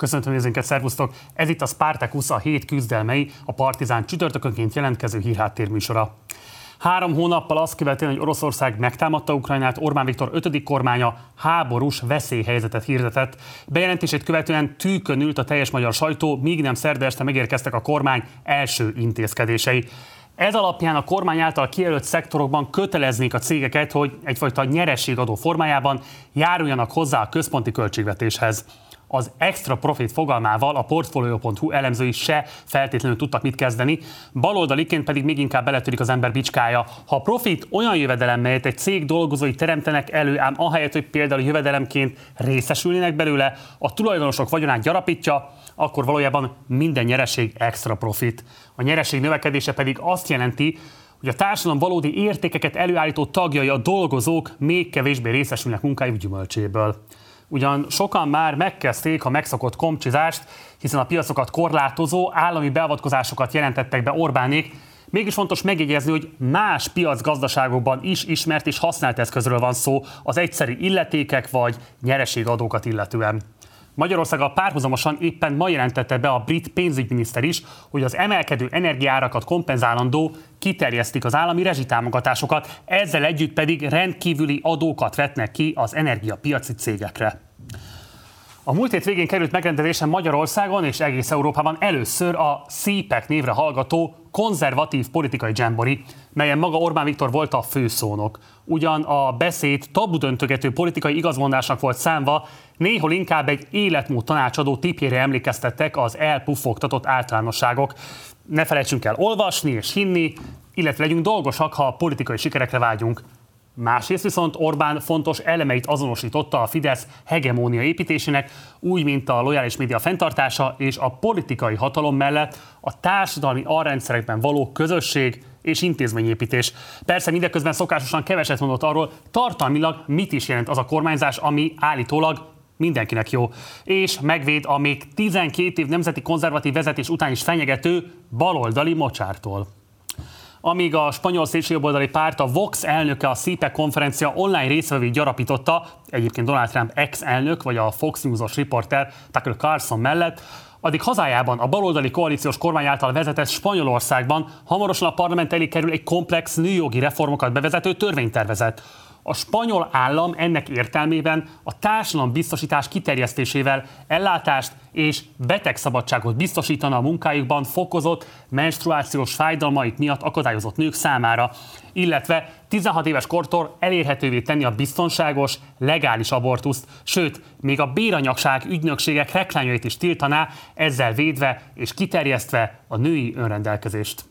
Köszöntöm nézőinket, szervusztok! Ez itt a Spartacus, a hét küzdelmei, a Partizán csütörtökönként jelentkező hírháttérműsora. Három hónappal azt követően, hogy Oroszország megtámadta Ukrajnát, Orbán Viktor 5. kormánya háborús veszélyhelyzetet hirdetett. Bejelentését követően tűkön ült a teljes magyar sajtó, míg nem szerda este megérkeztek a kormány első intézkedései. Ez alapján a kormány által kijelölt szektorokban köteleznék a cégeket, hogy egyfajta nyerességadó formájában járuljanak hozzá a központi költségvetéshez az extra profit fogalmával a Portfolio.hu elemzői se feltétlenül tudtak mit kezdeni, baloldaliként pedig még inkább beletörik az ember bicskája. Ha profit olyan jövedelem, melyet egy cég dolgozói teremtenek elő, ám ahelyett, hogy például jövedelemként részesülnének belőle, a tulajdonosok vagyonát gyarapítja, akkor valójában minden nyereség extra profit. A nyereség növekedése pedig azt jelenti, hogy a társadalom valódi értékeket előállító tagjai, a dolgozók még kevésbé részesülnek munkájuk gyümölcséből. Ugyan sokan már megkezdték a megszokott komcsizást, hiszen a piacokat korlátozó állami beavatkozásokat jelentettek be Orbánék, Mégis fontos megjegyezni, hogy más piacgazdaságokban is ismert és használt eszközről van szó az egyszerű illetékek vagy nyereségadókat illetően. Magyarországgal párhuzamosan éppen ma jelentette be a brit pénzügyminiszter is, hogy az emelkedő energiárakat kompenzálandó kiterjesztik az állami rezsitámogatásokat, ezzel együtt pedig rendkívüli adókat vetnek ki az energiapiaci cégekre. A múlt hét végén került megrendezésen Magyarországon és egész Európában először a CPEC névre hallgató konzervatív politikai dzsembori, melyen maga Orbán Viktor volt a főszónok. Ugyan a beszéd tabudöntögető politikai igazmondásnak volt számva, néhol inkább egy életmód tanácsadó tipjére emlékeztettek az elpuffogtatott általánosságok. Ne felejtsünk el olvasni és hinni, illetve legyünk dolgosak, ha politikai sikerekre vágyunk. Másrészt viszont Orbán fontos elemeit azonosította a Fidesz hegemónia építésének, úgy, mint a lojális média fenntartása és a politikai hatalom mellett a társadalmi arrendszerekben való közösség és intézményépítés. Persze mindeközben szokásosan keveset mondott arról, tartalmilag mit is jelent az a kormányzás, ami állítólag mindenkinek jó, és megvéd a még 12 év nemzeti konzervatív vezetés után is fenyegető baloldali mocsártól. Amíg a spanyol szélsőjobboldali párt a Vox elnöke a CIPE konferencia online részvevői gyarapította, egyébként Donald Trump ex-elnök, vagy a Fox News-os riporter Tucker Carlson mellett, addig hazájában a baloldali koalíciós kormány által vezetett Spanyolországban hamarosan a parlament elé kerül egy komplex nőjogi reformokat bevezető törvénytervezet a spanyol állam ennek értelmében a társadalom biztosítás kiterjesztésével ellátást és betegszabadságot biztosítana a munkájukban fokozott menstruációs fájdalmaik miatt akadályozott nők számára, illetve 16 éves kortól elérhetővé tenni a biztonságos, legális abortuszt, sőt, még a béranyagság ügynökségek reklámjait is tiltaná, ezzel védve és kiterjesztve a női önrendelkezést.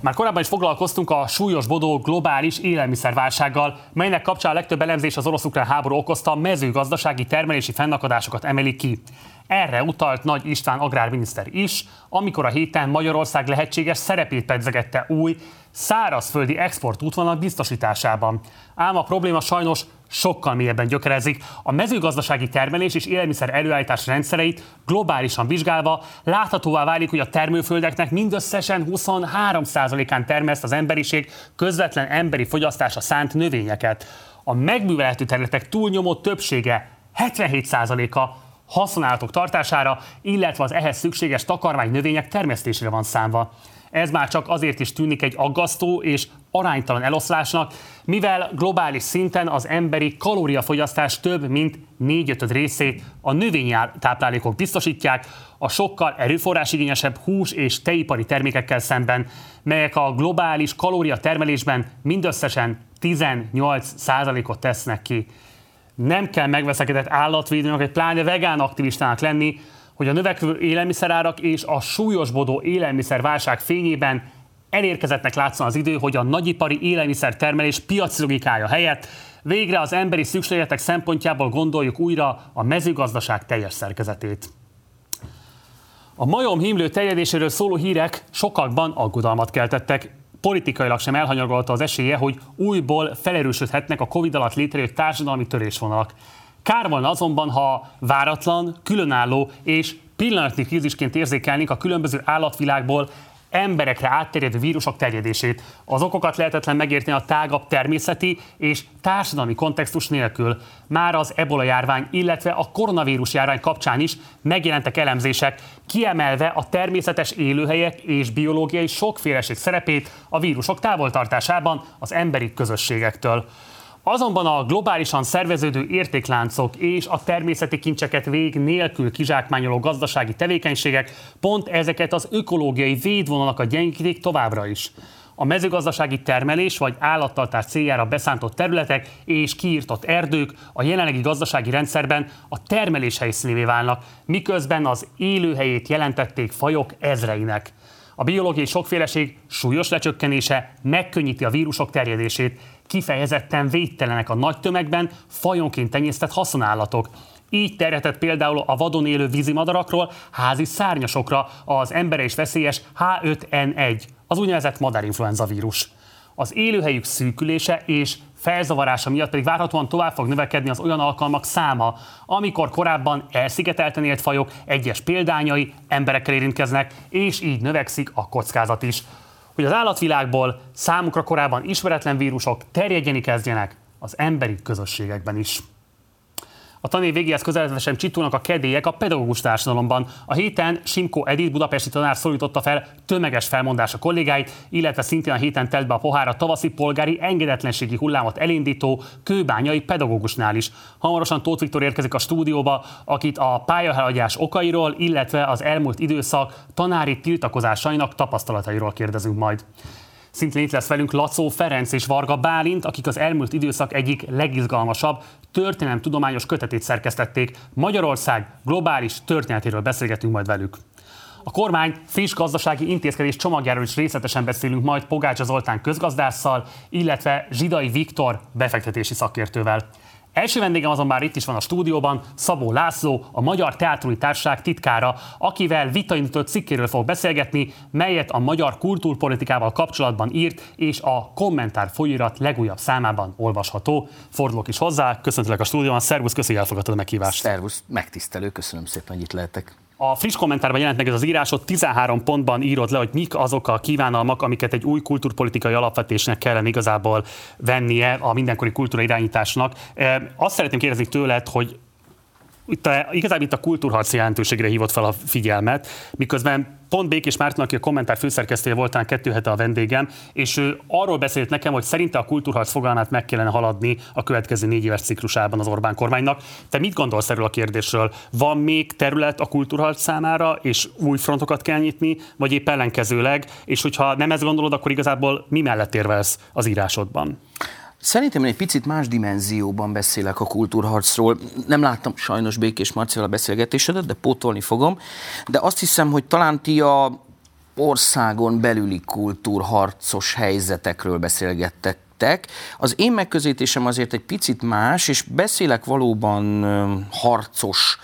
Már korábban is foglalkoztunk a súlyos bodó globális élelmiszerválsággal, melynek kapcsán a legtöbb elemzés az orosz-ukrán háború okozta mezőgazdasági termelési fennakadásokat emeli ki. Erre utalt Nagy István agrárminiszter is, amikor a héten Magyarország lehetséges szerepét pedzegette új, szárazföldi exportútvonalak biztosításában. Ám a probléma sajnos sokkal mélyebben gyökerezik. A mezőgazdasági termelés és élelmiszer előállítás rendszereit globálisan vizsgálva láthatóvá válik, hogy a termőföldeknek mindösszesen 23%-án termeszt az emberiség közvetlen emberi fogyasztása szánt növényeket. A megművelhető területek túlnyomó többsége 77%-a haszonállatok tartására, illetve az ehhez szükséges takarmány növények termesztésére van számva. Ez már csak azért is tűnik egy aggasztó és aránytalan eloszlásnak, mivel globális szinten az emberi kalóriafogyasztás több mint 4 5 részét a növényi táplálékok biztosítják, a sokkal erőforrásigényesebb hús és teipari termékekkel szemben, melyek a globális kalóriatermelésben mindösszesen 18%-ot tesznek ki. Nem kell megveszekedett állatvédőnek, egy pláne vegán aktivistának lenni, hogy a növekvő élelmiszerárak és a súlyosbodó élelmiszerválság fényében elérkezettnek látszon az idő, hogy a nagyipari élelmiszer termelés piaci logikája helyett végre az emberi szükségletek szempontjából gondoljuk újra a mezőgazdaság teljes szerkezetét. A majom hímlő terjedéséről szóló hírek sokakban aggodalmat keltettek. Politikailag sem elhanyagolta az esélye, hogy újból felerősödhetnek a Covid alatt létrejött társadalmi törésvonalak. Kár volna azonban, ha váratlan, különálló és pillanatnyi krízisként érzékelnénk a különböző állatvilágból emberekre átterjedő vírusok terjedését. Az okokat lehetetlen megérteni a tágabb természeti és társadalmi kontextus nélkül. Már az ebola járvány, illetve a koronavírus járvány kapcsán is megjelentek elemzések, kiemelve a természetes élőhelyek és biológiai sokféleség szerepét a vírusok távoltartásában az emberi közösségektől. Azonban a globálisan szerveződő értékláncok és a természeti kincseket vég nélkül kizsákmányoló gazdasági tevékenységek pont ezeket az ökológiai védvonalakat gyengítik továbbra is. A mezőgazdasági termelés vagy állattartás céljára beszántott területek és kiírtott erdők a jelenlegi gazdasági rendszerben a termelés helyszínévé válnak, miközben az élőhelyét jelentették fajok ezreinek. A biológiai sokféleség súlyos lecsökkenése megkönnyíti a vírusok terjedését, kifejezetten védtelenek a nagy tömegben fajonként tenyésztett haszonállatok. Így terjedett például a vadon élő vízimadarakról házi szárnyasokra az embere is veszélyes H5N1, az úgynevezett madárinfluenza vírus. Az élőhelyük szűkülése és felzavarása miatt pedig várhatóan tovább fog növekedni az olyan alkalmak száma, amikor korábban elszigetelten élt fajok egyes példányai emberekkel érintkeznek, és így növekszik a kockázat is hogy az állatvilágból számukra korábban ismeretlen vírusok terjedjeni kezdjenek az emberi közösségekben is. A tanév végéhez közeledve csitulnak a kedélyek a pedagógus társadalomban. A héten Simko Edith budapesti tanár szólította fel tömeges felmondás a kollégáit, illetve szintén a héten telt be a pohár a tavaszi polgári engedetlenségi hullámot elindító kőbányai pedagógusnál is. Hamarosan Tóth Viktor érkezik a stúdióba, akit a pályahaladás okairól, illetve az elmúlt időszak tanári tiltakozásainak tapasztalatairól kérdezünk majd. Szintén itt lesz velünk Lacó Ferenc és Varga Bálint, akik az elmúlt időszak egyik legizgalmasabb történelem tudományos kötetét szerkesztették. Magyarország globális történetéről beszélgetünk majd velük. A kormány friss gazdasági intézkedés csomagjáról is részletesen beszélünk majd Pogácsa Zoltán közgazdásszal, illetve Zsidai Viktor befektetési szakértővel. Első vendégem azonban itt is van a stúdióban, Szabó László, a Magyar Teátrumi Társaság titkára, akivel vitaindított cikkéről fog beszélgetni, melyet a magyar kultúrpolitikával kapcsolatban írt, és a kommentár folyóirat legújabb számában olvasható. Fordulok is hozzá, köszöntelek a stúdióban, szervusz, köszönjük, elfogadtad a meghívást. Szervusz, megtisztelő, köszönöm szépen, hogy itt lehetek. A friss kommentárban jelent meg ez az írásod, 13 pontban írod le, hogy mik azok a kívánalmak, amiket egy új kulturpolitikai alapvetésnek kellene igazából vennie a mindenkori kultúra irányításnak. Azt szeretném kérdezni tőled, hogy itt a, igazából itt a kultúrharc jelentőségre hívott fel a figyelmet, miközben pont Békés Márton, aki a kommentár főszerkesztője voltán kettő hete a vendégem, és ő arról beszélt nekem, hogy szerinte a kultúrharc fogalmát meg kellene haladni a következő négy éves ciklusában az Orbán kormánynak. Te mit gondolsz erről a kérdésről? Van még terület a kultúrharc számára, és új frontokat kell nyitni, vagy épp ellenkezőleg, és hogyha nem ezt gondolod, akkor igazából mi mellett érvelsz az írásodban? Szerintem én egy picit más dimenzióban beszélek a kultúrharcról. Nem láttam sajnos Békés Marcival a beszélgetésedet, de pótolni fogom. De azt hiszem, hogy talán ti a országon belüli kultúrharcos helyzetekről beszélgettek az én megközelítésem azért egy picit más, és beszélek valóban harcos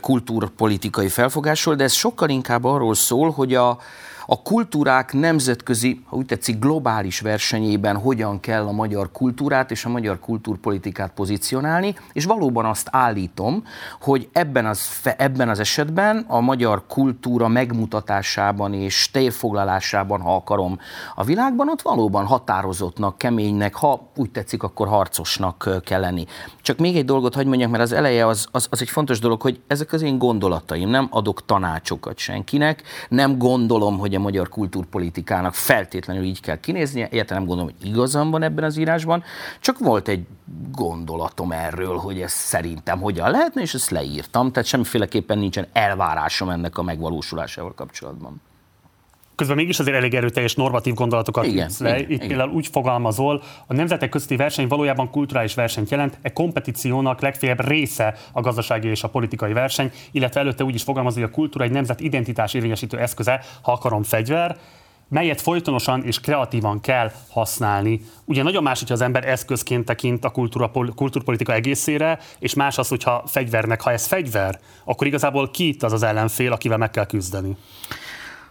kultúrpolitikai felfogásról, de ez sokkal inkább arról szól, hogy a, a kultúrák nemzetközi, ha úgy tetszik, globális versenyében hogyan kell a magyar kultúrát és a magyar kultúrpolitikát pozícionálni, és valóban azt állítom, hogy ebben az, ebben az esetben a magyar kultúra megmutatásában és térfoglalásában, ha akarom, a világban ott valóban határozottnak, keménynek, ha úgy tetszik, akkor harcosnak kell lenni. Csak még egy dolgot hagyd mondjak, mert az eleje az, az, az egy fontos dolog, hogy ezek az én gondolataim, nem adok tanácsokat senkinek, nem gondolom, hogy hogy a magyar kultúrpolitikának feltétlenül így kell kinéznie. Egyáltalán nem gondolom, hogy igazam van ebben az írásban, csak volt egy gondolatom erről, hogy ez szerintem hogyan lehetne, és ezt leírtam, tehát semmiféleképpen nincsen elvárásom ennek a megvalósulásával kapcsolatban. Közben mégis azért elég erőteljes normatív gondolatokat igen, le. Igen, Itt igen. például úgy fogalmazol, a nemzetek közti verseny valójában kulturális versenyt jelent, egy kompetíciónak legfeljebb része a gazdasági és a politikai verseny, illetve előtte úgy is fogalmazol, hogy a kultúra egy nemzet identitás érvényesítő eszköze, ha akarom fegyver, melyet folytonosan és kreatívan kell használni. Ugye nagyon más, hogyha az ember eszközként tekint a kultúra, kultúrpolitika egészére, és más az, hogyha fegyvernek, ha ez fegyver, akkor igazából ki itt az az ellenfél, akivel meg kell küzdeni.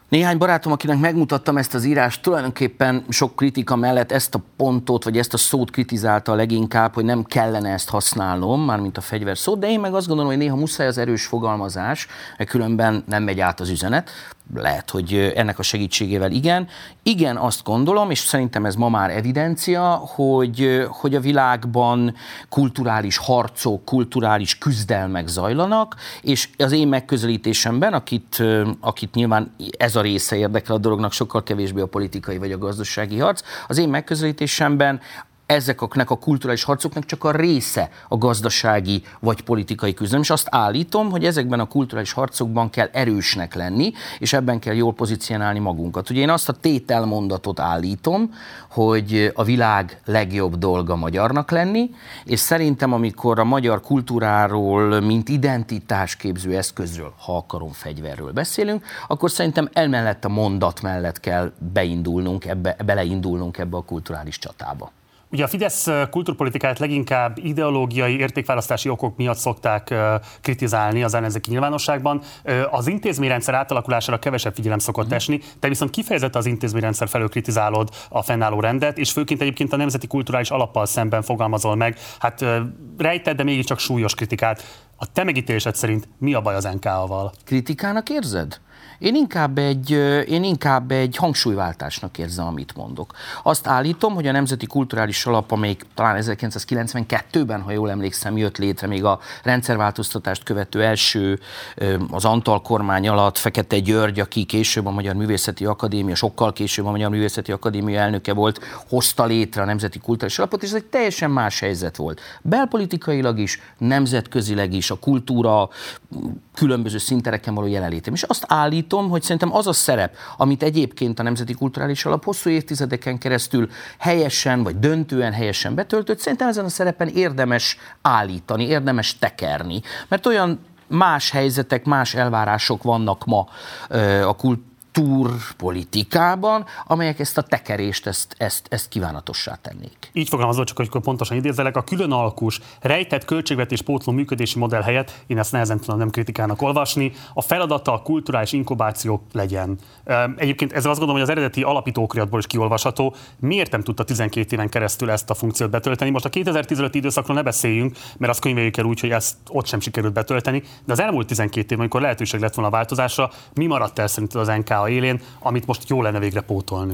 Néhány barátom, akinek megmutattam ezt az írást, tulajdonképpen sok kritika mellett ezt a pontot, vagy ezt a szót kritizálta leginkább, hogy nem kellene ezt használnom, mármint a fegyver szót, de én meg azt gondolom, hogy néha muszáj az erős fogalmazás, mert különben nem megy át az üzenet. Lehet, hogy ennek a segítségével igen. Igen, azt gondolom, és szerintem ez ma már evidencia, hogy, hogy a világban kulturális harcok, kulturális küzdelmek zajlanak, és az én megközelítésemben, akit, akit nyilván ez a része érdekel a dolognak, sokkal kevésbé a politikai vagy a gazdasági harc, az én megközelítésemben ezeknek a kulturális harcoknak csak a része a gazdasági vagy politikai küzdelem. És azt állítom, hogy ezekben a kulturális harcokban kell erősnek lenni, és ebben kell jól pozícionálni magunkat. Ugye én azt a tételmondatot állítom, hogy a világ legjobb dolga magyarnak lenni, és szerintem amikor a magyar kultúráról, mint identitásképző eszközről, ha akarom fegyverről beszélünk, akkor szerintem emellett a mondat mellett kell beindulnunk ebbe, beleindulnunk ebbe a kulturális csatába. Ugye a Fidesz kulturpolitikát leginkább ideológiai értékválasztási okok miatt szokták kritizálni az ellenzéki nyilvánosságban. Az intézményrendszer átalakulására kevesebb figyelem szokott mm. esni, te viszont kifejezetten az intézményrendszer felől kritizálod a fennálló rendet, és főként egyébként a nemzeti kulturális alappal szemben fogalmazol meg. Hát rejted, de mégiscsak súlyos kritikát. A te megítélésed szerint mi a baj az NK-val? Kritikának érzed? Én inkább, egy, én inkább egy hangsúlyváltásnak érzem, amit mondok. Azt állítom, hogy a Nemzeti Kulturális Alap, amelyik talán 1992-ben, ha jól emlékszem, jött létre még a rendszerváltoztatást követő első, az Antal kormány alatt Fekete György, aki később a Magyar Művészeti Akadémia, sokkal később a Magyar Művészeti Akadémia elnöke volt, hozta létre a Nemzeti Kulturális Alapot, és ez egy teljesen más helyzet volt. Belpolitikailag is, nemzetközileg is, a kultúra különböző szintereken való jelenlétem. És azt állítom, állítom, hogy szerintem az a szerep, amit egyébként a Nemzeti Kulturális Alap hosszú évtizedeken keresztül helyesen vagy döntően helyesen betöltött, szerintem ezen a szerepen érdemes állítani, érdemes tekerni. Mert olyan más helyzetek, más elvárások vannak ma a kultúrában, politikában, amelyek ezt a tekerést, ezt, ezt, ezt kívánatossá tennék. Így fogalmazol, csak hogy pontosan idézelek, a külön alkus, rejtett költségvetés pótló működési modell helyett, én ezt nehezen tudom nem kritikának olvasni, a feladata a kulturális inkubáció legyen. Egyébként ez azt gondolom, hogy az eredeti alapítókriatból is kiolvasható. Miért nem tudta 12 éven keresztül ezt a funkciót betölteni? Most a 2015 időszakról ne beszéljünk, mert azt könyveljük el úgy, hogy ezt ott sem sikerült betölteni, de az elmúlt 12 év, amikor lehetőség lett volna a változásra, mi maradt el szerinted az NK a élén, amit most jó lenne végre pótolni?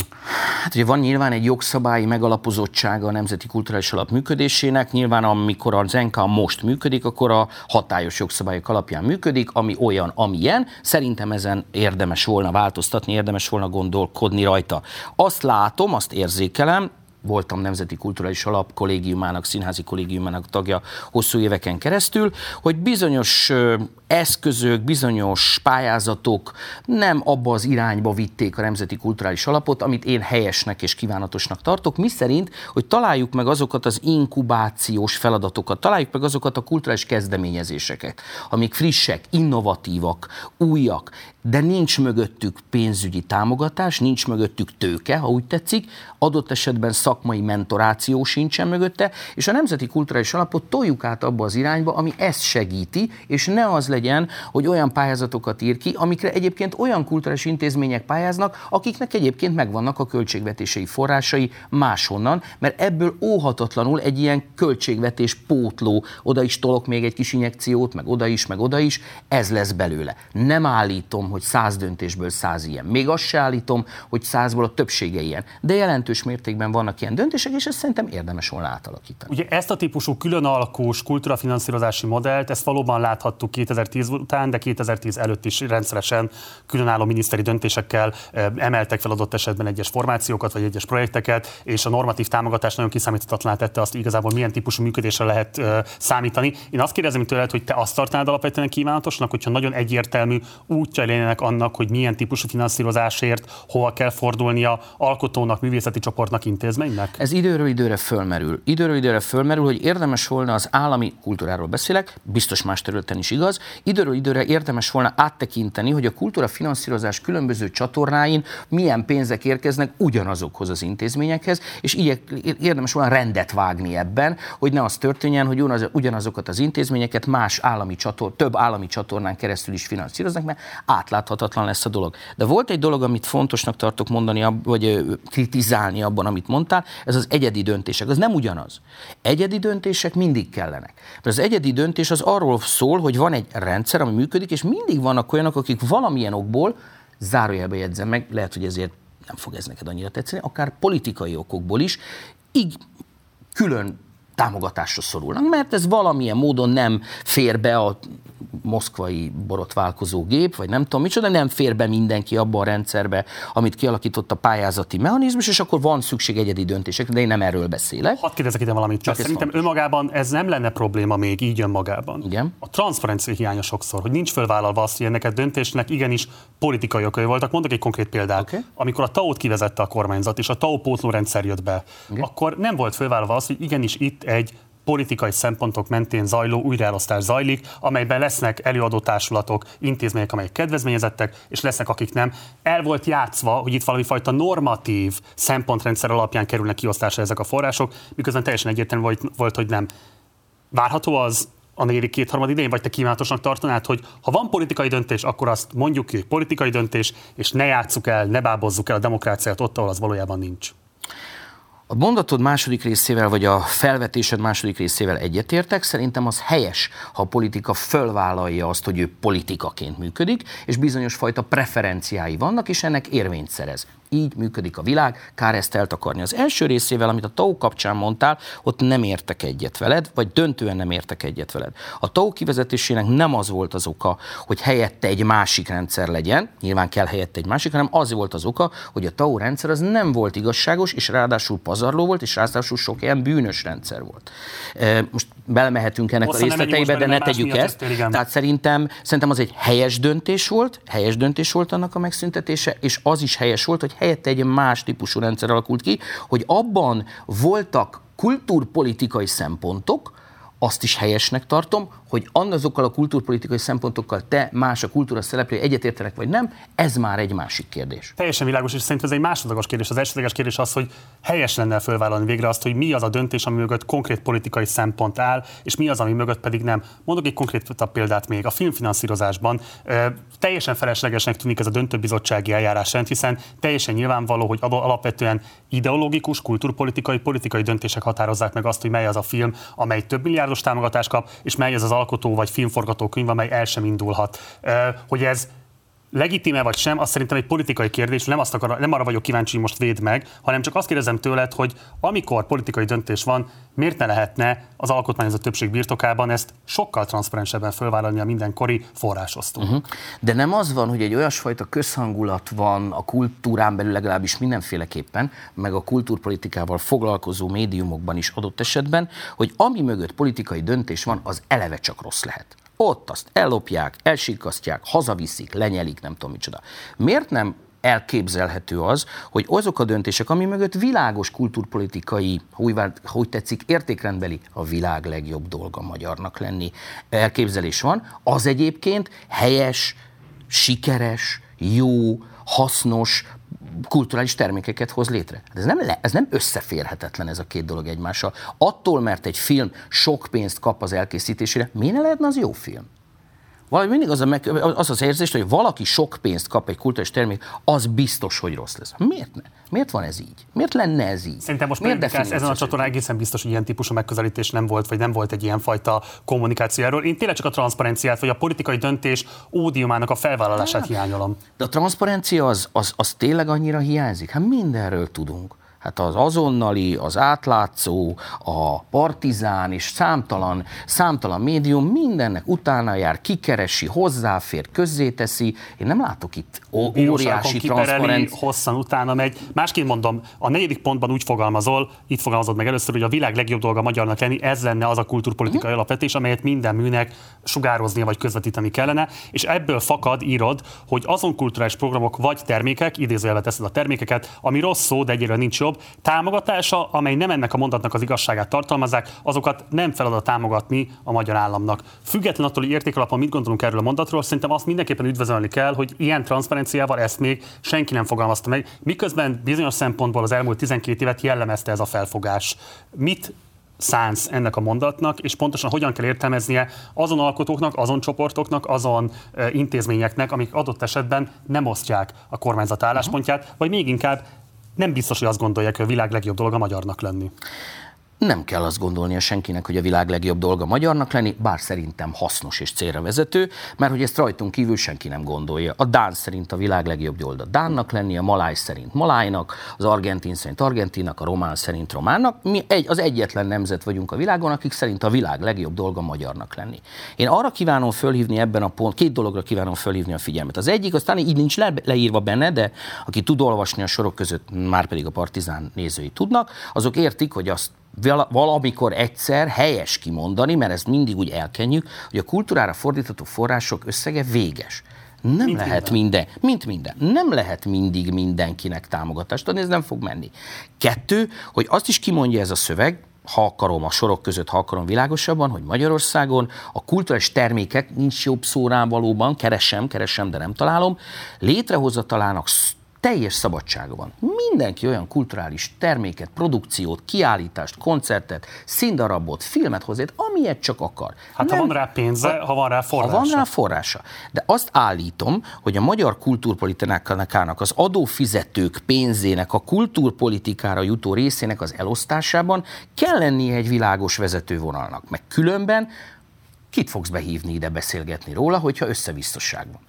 Hát ugye van nyilván egy jogszabályi megalapozottsága a Nemzeti Kulturális Alap működésének. Nyilván amikor az NK most működik, akkor a hatályos jogszabályok alapján működik, ami olyan, amilyen. Szerintem ezen érdemes volna változtatni, érdemes volna gondolkodni rajta. Azt látom, azt érzékelem, voltam Nemzeti Kulturális Alap kollégiumának, színházi kollégiumának tagja hosszú éveken keresztül, hogy bizonyos eszközök, bizonyos pályázatok nem abba az irányba vitték a Nemzeti Kulturális Alapot, amit én helyesnek és kívánatosnak tartok, mi szerint, hogy találjuk meg azokat az inkubációs feladatokat, találjuk meg azokat a kulturális kezdeményezéseket, amik frissek, innovatívak, újak, de nincs mögöttük pénzügyi támogatás, nincs mögöttük tőke, ha úgy tetszik, adott esetben szakmai mentoráció sincsen mögötte, és a Nemzeti Kulturális Alapot toljuk át abba az irányba, ami ezt segíti, és ne az legyen, hogy olyan pályázatokat ír ki, amikre egyébként olyan kulturális intézmények pályáznak, akiknek egyébként megvannak a költségvetési forrásai máshonnan, mert ebből óhatatlanul egy ilyen költségvetés pótló, oda is tolok még egy kis injekciót, meg oda is, meg oda is, ez lesz belőle. Nem állítom, hogy száz döntésből száz ilyen. Még azt se állítom, hogy százból a többsége ilyen. De jelentős mértékben vannak ilyen döntések, és ezt szerintem érdemes volna átalakítani. Ugye ezt a típusú külön alkós kultúrafinanszírozási modellt, ezt valóban láthattuk 2010 után, de 2010 előtt is rendszeresen különálló miniszteri döntésekkel emeltek fel adott esetben egyes formációkat vagy egyes projekteket, és a normatív támogatás nagyon kiszámíthatatlaná tette azt, igazából milyen típusú működésre lehet számítani. Én azt kérdezem tőled, hogy te azt tartanád alapvetően kívánatosnak, hogyha nagyon egyértelmű útja lennének annak, hogy milyen típusú finanszírozásért hova kell fordulnia alkotónak, művészeti csoportnak, intézménynek? Ez időről időre fölmerül. Időről időre fölmerül, hogy érdemes volna az állami kultúráról beszélek, biztos más területen is igaz, időről időre érdemes volna áttekinteni, hogy a kultúra finanszírozás különböző csatornáin milyen pénzek érkeznek ugyanazokhoz az intézményekhez, és így érdemes volna rendet vágni ebben, hogy ne az történjen, hogy ugyanazokat az intézményeket más állami csator, több állami csatornán keresztül is finanszíroznak, mert átláthatatlan lesz a dolog. De volt egy dolog, amit fontosnak tartok mondani, vagy kritizálni abban, amit mondtál, ez az egyedi döntések. Az nem ugyanaz. Egyedi döntések mindig kellenek. Mert az egyedi döntés az arról szól, hogy van egy rendszer, ami működik, és mindig vannak olyanok, akik valamilyen okból zárójelbe jegyzem meg, lehet, hogy ezért nem fog ez neked annyira tetszeni, akár politikai okokból is, így külön támogatásra szorulnak, mert ez valamilyen módon nem fér be a moszkvai borotválkozó gép, vagy nem tudom micsoda, nem fér be mindenki abba a rendszerbe, amit kialakított a pályázati mechanizmus, és akkor van szükség egyedi döntésekre, de én nem erről beszélek. Hadd kérdezek ide valamit, csak szerintem fontos. önmagában ez nem lenne probléma még így önmagában. Igen. A transzparencia hiánya sokszor, hogy nincs fölvállalva azt, hogy ennek a döntésnek igenis politikai okai voltak. Mondok egy konkrét példát. Okay. Amikor a TAO-t kivezette a kormányzat, és a TAO pótlórendszer jött be, Igen. akkor nem volt fölvállalva az, hogy igenis itt egy politikai szempontok mentén zajló újraelosztás zajlik, amelyben lesznek előadótársulatok, intézmények, amelyek kedvezményezettek, és lesznek, akik nem. El volt játszva, hogy itt valami fajta normatív szempontrendszer alapján kerülnek kiosztásra ezek a források, miközben teljesen egyértelmű volt, volt hogy nem. Várható az, a negyedik kétharmad idején, vagy te kívánatosnak tartanád, hogy ha van politikai döntés, akkor azt mondjuk ki, hogy politikai döntés, és ne játsszuk el, ne bábozzuk el a demokráciát ott, ahol az valójában nincs. A mondatod második részével, vagy a felvetésed második részével egyetértek, szerintem az helyes, ha a politika fölvállalja azt, hogy ő politikaként működik, és bizonyos fajta preferenciái vannak, és ennek érvényt szerez. Így működik a világ, kár ezt eltakarni. Az első részével, amit a TAO kapcsán mondtál, ott nem értek egyet veled, vagy döntően nem értek egyet veled. A TAO kivezetésének nem az volt az oka, hogy helyette egy másik rendszer legyen, nyilván kell helyette egy másik, hanem az volt az oka, hogy a TAO rendszer az nem volt igazságos, és ráadásul pazarló volt, és ráadásul sok ilyen bűnös rendszer volt. Most belemehetünk ennek Hosszan a részleteibe, de ne tegyük ezt. Ezt Tehát szerintem, szerintem az egy helyes döntés volt, helyes döntés volt annak a megszüntetése, és az is helyes volt, hogy helyette egy más típusú rendszer alakult ki, hogy abban voltak kultúrpolitikai szempontok, azt is helyesnek tartom, hogy azokkal a kultúrpolitikai szempontokkal te más a kultúra szereplői egyetértenek vagy nem, ez már egy másik kérdés. Teljesen világos, és szerintem ez egy másodlagos kérdés. Az elsődleges kérdés az, hogy helyes lenne fölvállalni végre azt, hogy mi az a döntés, ami mögött konkrét politikai szempont áll, és mi az, ami mögött pedig nem. Mondok egy konkrét példát még. A filmfinanszírozásban e, teljesen feleslegesnek tűnik ez a döntőbizottsági eljárásrend, hiszen teljesen nyilvánvaló, hogy alapvetően ideológikus, kultúrpolitikai, politikai döntések határozzák meg azt, hogy mely az a film, amely több milliárdos támogatást kap, és mely az az alkotó vagy filmforgatókönyv, amely el sem indulhat. Hogy ez legitime vagy sem, az szerintem egy politikai kérdés, nem, azt akar, nem arra vagyok kíváncsi, hogy most véd meg, hanem csak azt kérdezem tőled, hogy amikor politikai döntés van, miért ne lehetne az alkotmányozó többség birtokában ezt sokkal transzparensebben fölvállalni a mindenkori forrásosztó. Uh-huh. De nem az van, hogy egy olyasfajta közhangulat van a kultúrán belül legalábbis mindenféleképpen, meg a kultúrpolitikával foglalkozó médiumokban is adott esetben, hogy ami mögött politikai döntés van, az eleve csak rossz lehet ott azt ellopják, elsikasztják, hazaviszik, lenyelik, nem tudom micsoda. Miért nem elképzelhető az, hogy azok a döntések, ami mögött világos kulturpolitikai, hogy, hogy tetszik, értékrendbeli, a világ legjobb dolga magyarnak lenni elképzelés van, az egyébként helyes, sikeres, jó, hasznos, kulturális termékeket hoz létre. Hát ez nem, le, ez nem összeférhetetlen ez a két dolog egymással. Attól, mert egy film sok pénzt kap az elkészítésére, miért ne lehetne az jó film? Valahogy mindig az, a meg, az az érzés, hogy valaki sok pénzt kap egy kultúrás termék, az biztos, hogy rossz lesz. Miért ne? Miért van ez így? Miért lenne ez így? Szerintem most Miért ezen a csatornán egészen biztos, hogy ilyen típusú megközelítés nem volt, vagy nem volt egy ilyen fajta kommunikáció erről. Én tényleg csak a transzparenciát, vagy a politikai döntés ódiumának a felvállalását hát, hiányolom. De a transzparencia az, az, az tényleg annyira hiányzik? Hát mindenről tudunk. Hát az azonnali, az átlátszó, a partizán és számtalan, számtalan médium mindennek utána jár, kikeresi, hozzáfér, közzéteszi. Én nem látok itt óriási transzparenc. hosszan utána megy. Másként mondom, a negyedik pontban úgy fogalmazol, itt fogalmazod meg először, hogy a világ legjobb dolga magyarnak lenni, ez lenne az a kulturpolitikai uh-huh. alapvetés, amelyet minden műnek sugároznia vagy közvetíteni kellene, és ebből fakad, írod, hogy azon kulturális programok vagy termékek, idézőjelbe teszed a termékeket, ami rossz szó, de egyre nincs jobb, támogatása, amely nem ennek a mondatnak az igazságát tartalmazzák, azokat nem feladat támogatni a magyar államnak. Független attól, hogy értékalapon mit gondolunk erről a mondatról, szerintem azt mindenképpen üdvözölni kell, hogy ilyen transzparenciával ezt még senki nem fogalmazta meg, miközben bizonyos szempontból az elmúlt 12 évet jellemezte ez a felfogás. Mit szánsz ennek a mondatnak, és pontosan hogyan kell értelmeznie azon alkotóknak, azon csoportoknak, azon intézményeknek, amik adott esetben nem osztják a kormányzat álláspontját, vagy még inkább nem biztos, hogy azt gondolják, hogy a világ legjobb dolog a magyarnak lenni. Nem kell azt gondolnia senkinek, hogy a világ legjobb dolga magyarnak lenni, bár szerintem hasznos és célra vezető, mert hogy ezt rajtunk kívül senki nem gondolja. A Dán szerint a világ legjobb dolga Dánnak lenni, a Maláj szerint Malájnak, az Argentin szerint Argentinnak, a Román szerint Románnak. Mi egy, az egyetlen nemzet vagyunk a világon, akik szerint a világ legjobb dolga magyarnak lenni. Én arra kívánom fölhívni ebben a pont, két dologra kívánom fölhívni a figyelmet. Az egyik, aztán így nincs le, leírva benne, de aki tud olvasni a sorok között, már pedig a partizán nézői tudnak, azok értik, hogy azt valamikor egyszer helyes kimondani, mert ezt mindig úgy elkenjük, hogy a kultúrára fordítható források összege véges. Nem mint lehet minden. minden. Mint minden. Nem lehet mindig mindenkinek támogatást adni, ez nem fog menni. Kettő, hogy azt is kimondja ez a szöveg, ha akarom a sorok között, ha akarom világosabban, hogy Magyarországon a kulturális termékek, nincs jobb szórán valóban, keresem, keresem, de nem találom, létrehozatalának teljes szabadsága van. Mindenki olyan kulturális terméket, produkciót, kiállítást, koncertet, színdarabot, filmet hozzét, amilyet csak akar. Hát Nem, ha van rá pénze, ha, ha van rá forrása. Ha van rá forrása. De azt állítom, hogy a magyar kultúrpolitikának az adófizetők pénzének a kultúrpolitikára jutó részének az elosztásában kell lennie egy világos vezetővonalnak. Meg különben kit fogsz behívni ide beszélgetni róla, hogyha összebiztosság van.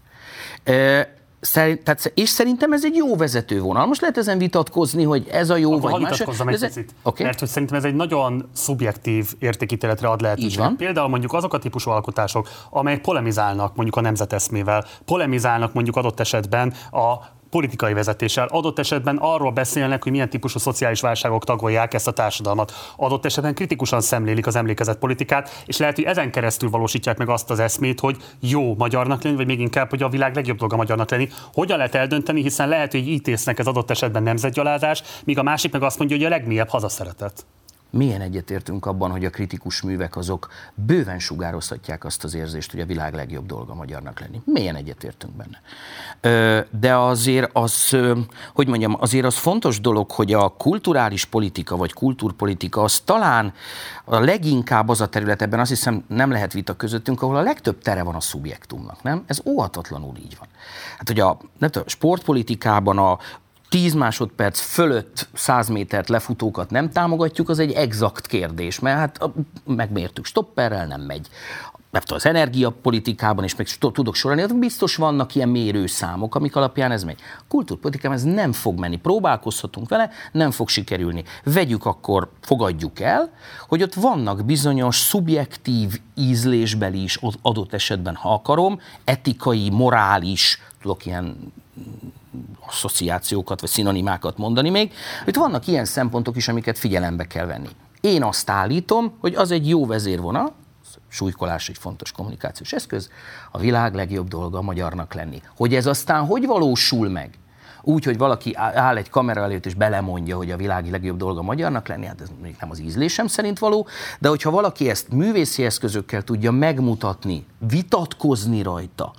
Szerint, tehát, és szerintem ez egy jó vezetővonal. Most lehet ezen vitatkozni, hogy ez a jó Akkor vagy más. egy ez picit, okay. mert hogy szerintem ez egy nagyon szubjektív értékítéletre ad lehetőséget. Például mondjuk azok a típusú alkotások, amelyek polemizálnak mondjuk a nemzeteszmével, polemizálnak mondjuk adott esetben a politikai vezetéssel. Adott esetben arról beszélnek, hogy milyen típusú szociális válságok tagolják ezt a társadalmat. Adott esetben kritikusan szemlélik az emlékezett politikát, és lehet, hogy ezen keresztül valósítják meg azt az eszmét, hogy jó magyarnak lenni, vagy még inkább, hogy a világ legjobb dolga magyarnak lenni. Hogyan lehet eldönteni, hiszen lehet, hogy ítésznek ez adott esetben nemzetgyalázás, míg a másik meg azt mondja, hogy a legmélyebb hazaszeretet milyen egyetértünk abban, hogy a kritikus művek azok bőven sugározhatják azt az érzést, hogy a világ legjobb dolga magyarnak lenni. Milyen egyetértünk benne. De azért az, hogy mondjam, azért az fontos dolog, hogy a kulturális politika vagy kultúrpolitika az talán a leginkább az a terület, ebben azt hiszem nem lehet vita közöttünk, ahol a legtöbb tere van a szubjektumnak, nem? Ez óhatatlanul így van. Hát, hogy a, nem tudom, sportpolitikában a 10 másodperc fölött 100 métert lefutókat nem támogatjuk, az egy exakt kérdés, mert hát megmértük stopperrel, nem megy. Nem tudom, az energiapolitikában is meg tudok sorolni, biztos vannak ilyen mérőszámok, amik alapján ez megy. A kultúrpolitikában ez nem fog menni. Próbálkozhatunk vele, nem fog sikerülni. Vegyük akkor, fogadjuk el, hogy ott vannak bizonyos szubjektív ízlésbeli is adott esetben, ha akarom, etikai, morális, tudok ilyen asszociációkat vagy szinonimákat mondani még, hogy vannak ilyen szempontok is, amiket figyelembe kell venni. Én azt állítom, hogy az egy jó vezérvonal, súlykolás egy fontos kommunikációs eszköz, a világ legjobb dolga a magyarnak lenni. Hogy ez aztán hogy valósul meg? Úgy, hogy valaki áll egy kamera előtt és belemondja, hogy a világi legjobb dolga magyarnak lenni, hát ez még nem az ízlésem szerint való, de hogyha valaki ezt művészi eszközökkel tudja megmutatni, vitatkozni rajta,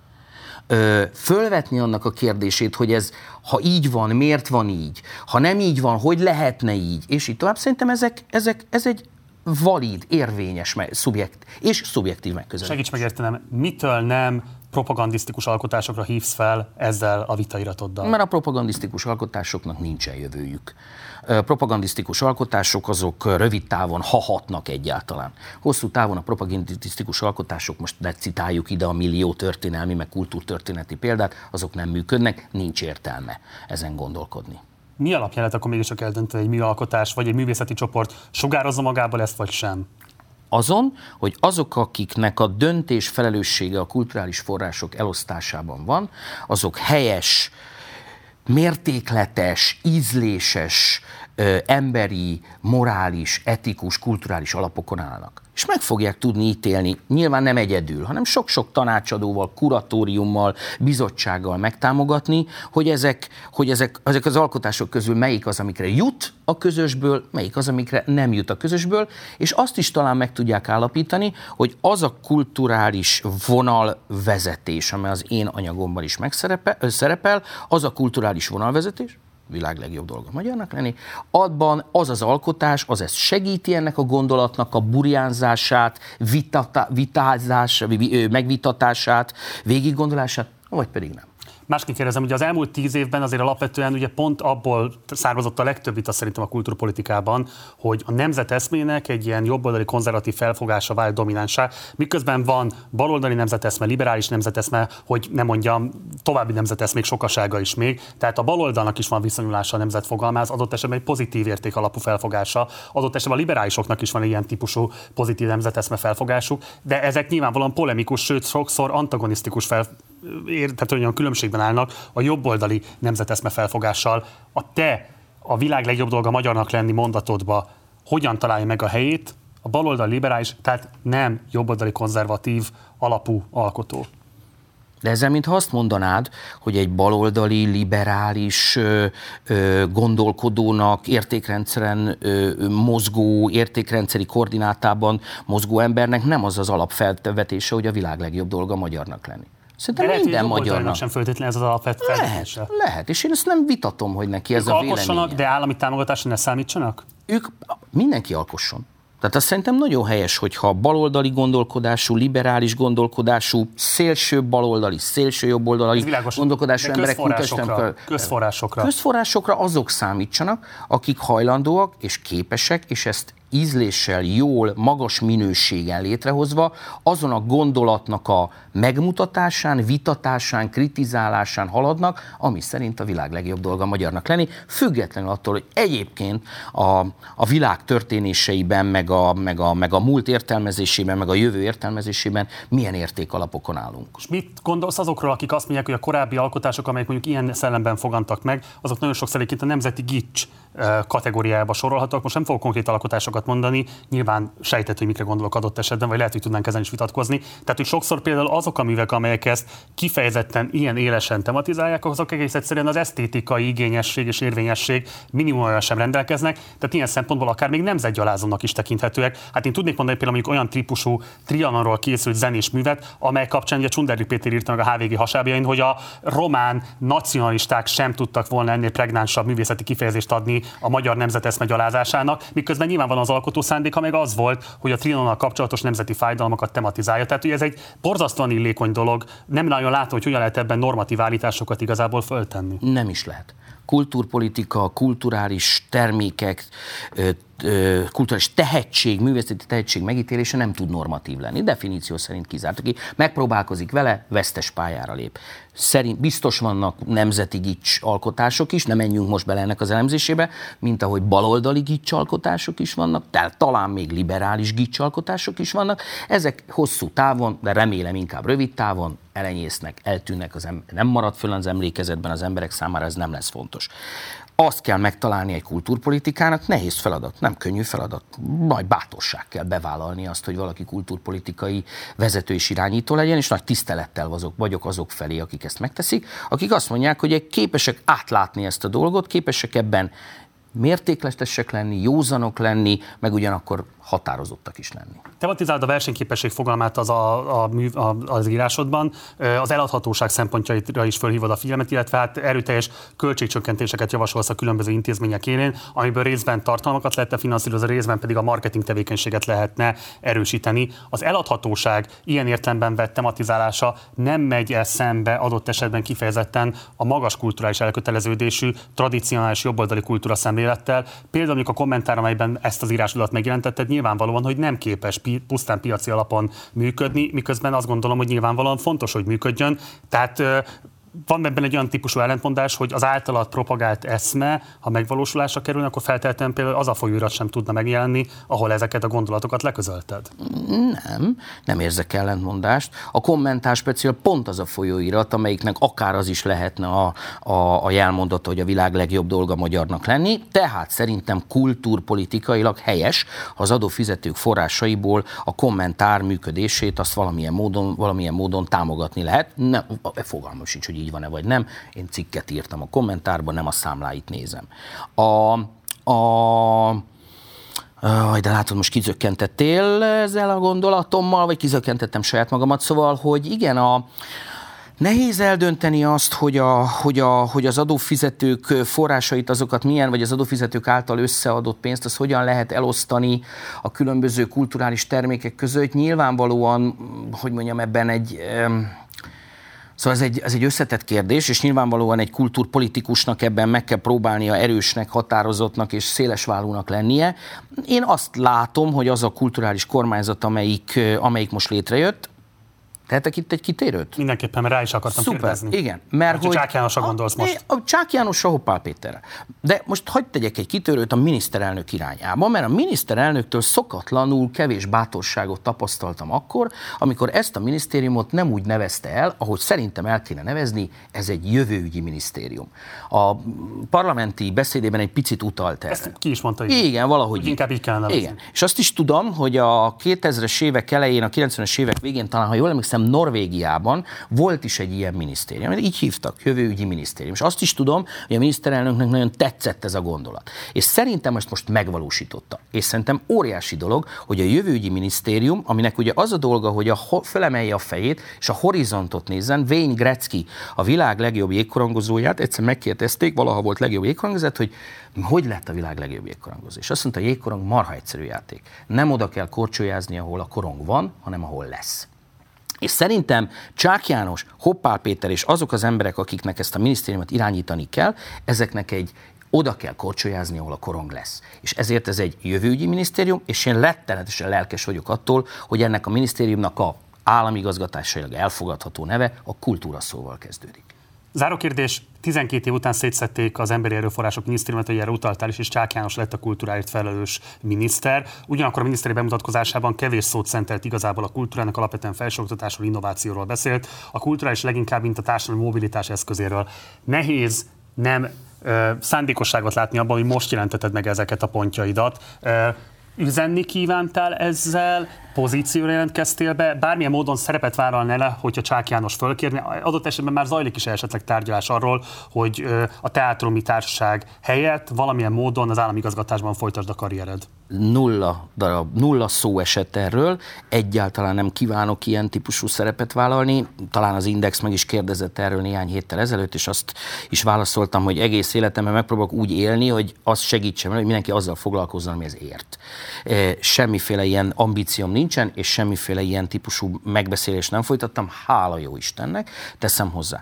ö, fölvetni annak a kérdését, hogy ez, ha így van, miért van így, ha nem így van, hogy lehetne így, és így tovább. Szerintem ezek, ezek, ez egy valid, érvényes szubjekt, és szubjektív megközelítés. Segíts megértenem, mitől nem propagandisztikus alkotásokra hívsz fel ezzel a vitairatoddal? Mert a propagandisztikus alkotásoknak nincsen jövőjük propagandisztikus alkotások azok rövid távon hahatnak egyáltalán. Hosszú távon a propagandisztikus alkotások, most lecitáljuk ide a millió történelmi, meg kultúrtörténeti példát, azok nem működnek, nincs értelme ezen gondolkodni. Mi alapján lehet akkor mégiscsak eldönteni, egy műalkotás vagy egy művészeti csoport sugározza magából ezt, vagy sem? azon, hogy azok, akiknek a döntés felelőssége a kulturális források elosztásában van, azok helyes, mértékletes, ízléses, emberi, morális, etikus, kulturális alapokon állnak. És meg fogják tudni ítélni, nyilván nem egyedül, hanem sok-sok tanácsadóval, kuratóriummal, bizottsággal megtámogatni, hogy ezek, hogy ezek, ezek az alkotások közül melyik az, amikre jut a közösből, melyik az, amikre nem jut a közösből, és azt is talán meg tudják állapítani, hogy az a kulturális vonalvezetés, amely az én anyagomban is megszerepel, az a kulturális vonalvezetés, világ legjobb dolga magyarnak lenni, abban az az alkotás, az ezt segíti ennek a gondolatnak a burjánzását, vitata, vitázását, megvitatását, végiggondolását, vagy pedig nem. Másként kérdezem, hogy az elmúlt tíz évben azért alapvetően ugye pont abból származott a legtöbb vita szerintem a kulturpolitikában, hogy a nemzeteszmének egy ilyen jobboldali konzervatív felfogása vált dominánsá, miközben van baloldali nemzeteszme, liberális nemzeteszme, hogy nem mondjam, további nemzeteszmék sokasága is még. Tehát a baloldalnak is van viszonyulása a nemzetfogalmához, adott esetben egy pozitív érték alapú felfogása, adott esetben a liberálisoknak is van ilyen típusú pozitív nemzeteszme felfogásuk, de ezek nyilvánvalóan polemikus, sőt sokszor antagonisztikus fel, tehát olyan különbségben állnak a jobboldali nemzeteszme felfogással. A te a világ legjobb dolga magyarnak lenni mondatodba hogyan találja meg a helyét a baloldal liberális, tehát nem jobboldali konzervatív alapú alkotó. De ezzel, mintha azt mondanád, hogy egy baloldali, liberális ö, ö, gondolkodónak, értékrendszeren ö, mozgó, értékrendszeri koordinátában mozgó embernek nem az az alapfelvetése, hogy a világ legjobb dolga magyarnak lenni. Szerintem De minden lehet, magyarnak. sem feltétlenül ez az alapfelvetése. Lehet, lehet, és én ezt nem vitatom, hogy neki ez ők a véleménye. de állami támogatásra ne számítsanak? Ők, mindenki alkosson. Tehát azt szerintem nagyon helyes, hogyha baloldali gondolkodású, liberális gondolkodású, szélső baloldali, szélső jobboldali gondolkodású emberek közforrásokra, közforrásokra. közforrásokra azok számítsanak, akik hajlandóak és képesek, és ezt ízléssel, jól, magas minőségen létrehozva, azon a gondolatnak a megmutatásán, vitatásán, kritizálásán haladnak, ami szerint a világ legjobb dolga magyarnak lenni, függetlenül attól, hogy egyébként a, a világ történéseiben, meg a, meg, a, meg a múlt értelmezésében, meg a jövő értelmezésében milyen értékalapokon állunk. És mit gondolsz azokról, akik azt mondják, hogy a korábbi alkotások, amelyek mondjuk ilyen szellemben fogantak meg, azok nagyon sokszor egyébként a nemzeti gics kategóriába sorolhatók. Most nem fogok konkrét alkotásokat mondani, nyilván sejtett, hogy mikre gondolok adott esetben, vagy lehet, hogy tudnánk ezen is vitatkozni. Tehát, hogy sokszor például azok a művek, amelyek ezt kifejezetten ilyen élesen tematizálják, azok egész egyszerűen az esztétikai igényesség és érvényesség minimum sem rendelkeznek, tehát ilyen szempontból akár még nemzetgyalázónak is tekinthetőek. Hát én tudnék mondani például mondjuk olyan típusú trianonról készült zenés művet, amely kapcsán ugye Csunderli Péter írta meg a HVG hasábjain, hogy a román nacionalisták sem tudtak volna ennél pregnánsabb művészeti kifejezést adni a magyar nemzeteszme gyalázásának, miközben nyilván az alkotó szándéka meg az volt, hogy a trianonnal kapcsolatos nemzeti fájdalmakat tematizálja. Tehát hogy ez egy borzasztóan illékony dolog, nem nagyon látom, hogy hogyan lehet ebben normatív állításokat igazából föltenni. Nem is lehet kulturpolitika, kulturális termékek, kulturális tehetség, művészeti tehetség megítélése nem tud normatív lenni. Definíció szerint kizárt. Aki megpróbálkozik vele, vesztes pályára lép. Szerint biztos vannak nemzeti gics alkotások is, nem menjünk most bele ennek az elemzésébe, mint ahogy baloldali gics alkotások is vannak, tehát talán még liberális gics alkotások is vannak. Ezek hosszú távon, de remélem inkább rövid távon elenyésznek, eltűnnek, az em- nem marad föl az emlékezetben az emberek számára, ez nem lesz fontos azt kell megtalálni egy kulturpolitikának, nehéz feladat, nem könnyű feladat. Majd bátorság kell bevállalni azt, hogy valaki kulturpolitikai vezető és irányító legyen, és nagy tisztelettel vagyok, vagyok azok felé, akik ezt megteszik, akik azt mondják, hogy képesek átlátni ezt a dolgot, képesek ebben mértékletesek lenni, józanok lenni, meg ugyanakkor határozottak is lenni. Tematizáld a versenyképesség fogalmát az, a, a, a, az írásodban, az eladhatóság szempontjaira is fölhívod a figyelmet, illetve hát erőteljes költségcsökkentéseket javasolsz a különböző intézmények élén, amiből részben tartalmakat lehetne finanszírozni, részben pedig a marketing tevékenységet lehetne erősíteni. Az eladhatóság ilyen értelemben vett tematizálása nem megy el szembe adott esetben kifejezetten a magas kulturális elköteleződésű, tradicionális jobboldali kultúra szemlélettel. Például a kommentár, amelyben ezt az írásodat megjelentetted, nyilvánvalóan, hogy nem képes pi- pusztán piaci alapon működni, miközben azt gondolom, hogy nyilvánvalóan fontos, hogy működjön. Tehát van ebben egy olyan típusú ellentmondás, hogy az általad propagált eszme, ha megvalósulásra kerül, akkor feltétlenül például az a folyóirat sem tudna megjelenni, ahol ezeket a gondolatokat leközölted. Nem, nem érzek ellentmondást. A kommentár speciál pont az a folyóirat, amelyiknek akár az is lehetne a, a, a jelmondat, hogy a világ legjobb dolga magyarnak lenni. Tehát szerintem kultúrpolitikailag helyes, ha az adófizetők forrásaiból a kommentár működését azt valamilyen módon, valamilyen módon támogatni lehet. Nem, fogalmam sincs, hogy így van-e vagy nem. Én cikket írtam a kommentárban, nem a számláit nézem. A, a Aj, de látod, most kizökkentettél ezzel a gondolatommal, vagy kizökkentettem saját magamat, szóval, hogy igen, a, Nehéz eldönteni azt, hogy, a, hogy, a, hogy az adófizetők forrásait, azokat milyen, vagy az adófizetők által összeadott pénzt, az hogyan lehet elosztani a különböző kulturális termékek között. Nyilvánvalóan, hogy mondjam, ebben egy Szóval ez egy, ez egy összetett kérdés, és nyilvánvalóan egy kultúrpolitikusnak ebben meg kell próbálnia erősnek, határozottnak és szélesválúnak lennie. Én azt látom, hogy az a kulturális kormányzat, amelyik, amelyik most létrejött, Tehetek itt egy kitérőt? Mindenképpen, mert rá is akartam Szuper, kérdezni. igen. Mert hogy Csák Jánosra gondolsz most. A, Csák Jánosra, Hoppál Péterre. De most hagyd tegyek egy kitérőt a miniszterelnök irányába, mert a miniszterelnöktől szokatlanul kevés bátorságot tapasztaltam akkor, amikor ezt a minisztériumot nem úgy nevezte el, ahogy szerintem el kéne nevezni, ez egy jövőügyi minisztérium. A parlamenti beszédében egy picit utalt erre. Ezt ki is mondta. Igen, igen valahogy. Úgy inkább így kellene nevezni. Igen. És azt is tudom, hogy a 2000-es évek elején, a 90-es évek végén talán, ha jól emlékszem, Norvégiában volt is egy ilyen minisztérium, így hívtak, jövőügyi minisztérium. És azt is tudom, hogy a miniszterelnöknek nagyon tetszett ez a gondolat. És szerintem ezt most megvalósította. És szerintem óriási dolog, hogy a jövőügyi minisztérium, aminek ugye az a dolga, hogy a felemelje a fejét, és a horizontot nézzen, Wayne Gretzky, a világ legjobb jégkorongozóját, egyszer megkérdezték, valaha volt legjobb jégkorongozat, hogy hogy lett a világ legjobb jégkorongozó. És azt mondta, a jégkorong marha egyszerű játék. Nem oda kell korcsolyázni, ahol a korong van, hanem ahol lesz. És szerintem Csák János, Hoppál Péter és azok az emberek, akiknek ezt a minisztériumot irányítani kell, ezeknek egy oda kell korcsolyázni, ahol a korong lesz. És ezért ez egy jövőügyi minisztérium, és én rettenetesen lelkes vagyok attól, hogy ennek a minisztériumnak a államigazgatásailag elfogadható neve a kultúra szóval kezdődik. Záró kérdés, 12 év után szétszették az Emberi Erőforrások Minisztériumot, hogy erre utaltál is, és Csák János lett a kultúráért felelős miniszter. Ugyanakkor a miniszteri bemutatkozásában kevés szót szentelt igazából a kultúrának, alapvetően felsőoktatásról, innovációról beszélt. A kulturális leginkább, mint a társadalmi mobilitás eszközéről. Nehéz nem ö, szándékosságot látni abban, hogy most jelenteted meg ezeket a pontjaidat. Ö, üzenni kívántál ezzel, pozícióra jelentkeztél be, bármilyen módon szerepet vállalnál le, hogyha Csák János fölkérni. Adott esetben már zajlik is esetleg tárgyalás arról, hogy a teátrumi társaság helyett valamilyen módon az államigazgatásban folytasd a karriered nulla darab, nulla szó esett erről, egyáltalán nem kívánok ilyen típusú szerepet vállalni. Talán az Index meg is kérdezett erről néhány héttel ezelőtt, és azt is válaszoltam, hogy egész életemben megpróbálok úgy élni, hogy az segítsen, hogy mindenki azzal foglalkozzon, ami ez ért. E, semmiféle ilyen ambícióm nincsen, és semmiféle ilyen típusú megbeszélést nem folytattam, hála jó Istennek, teszem hozzá.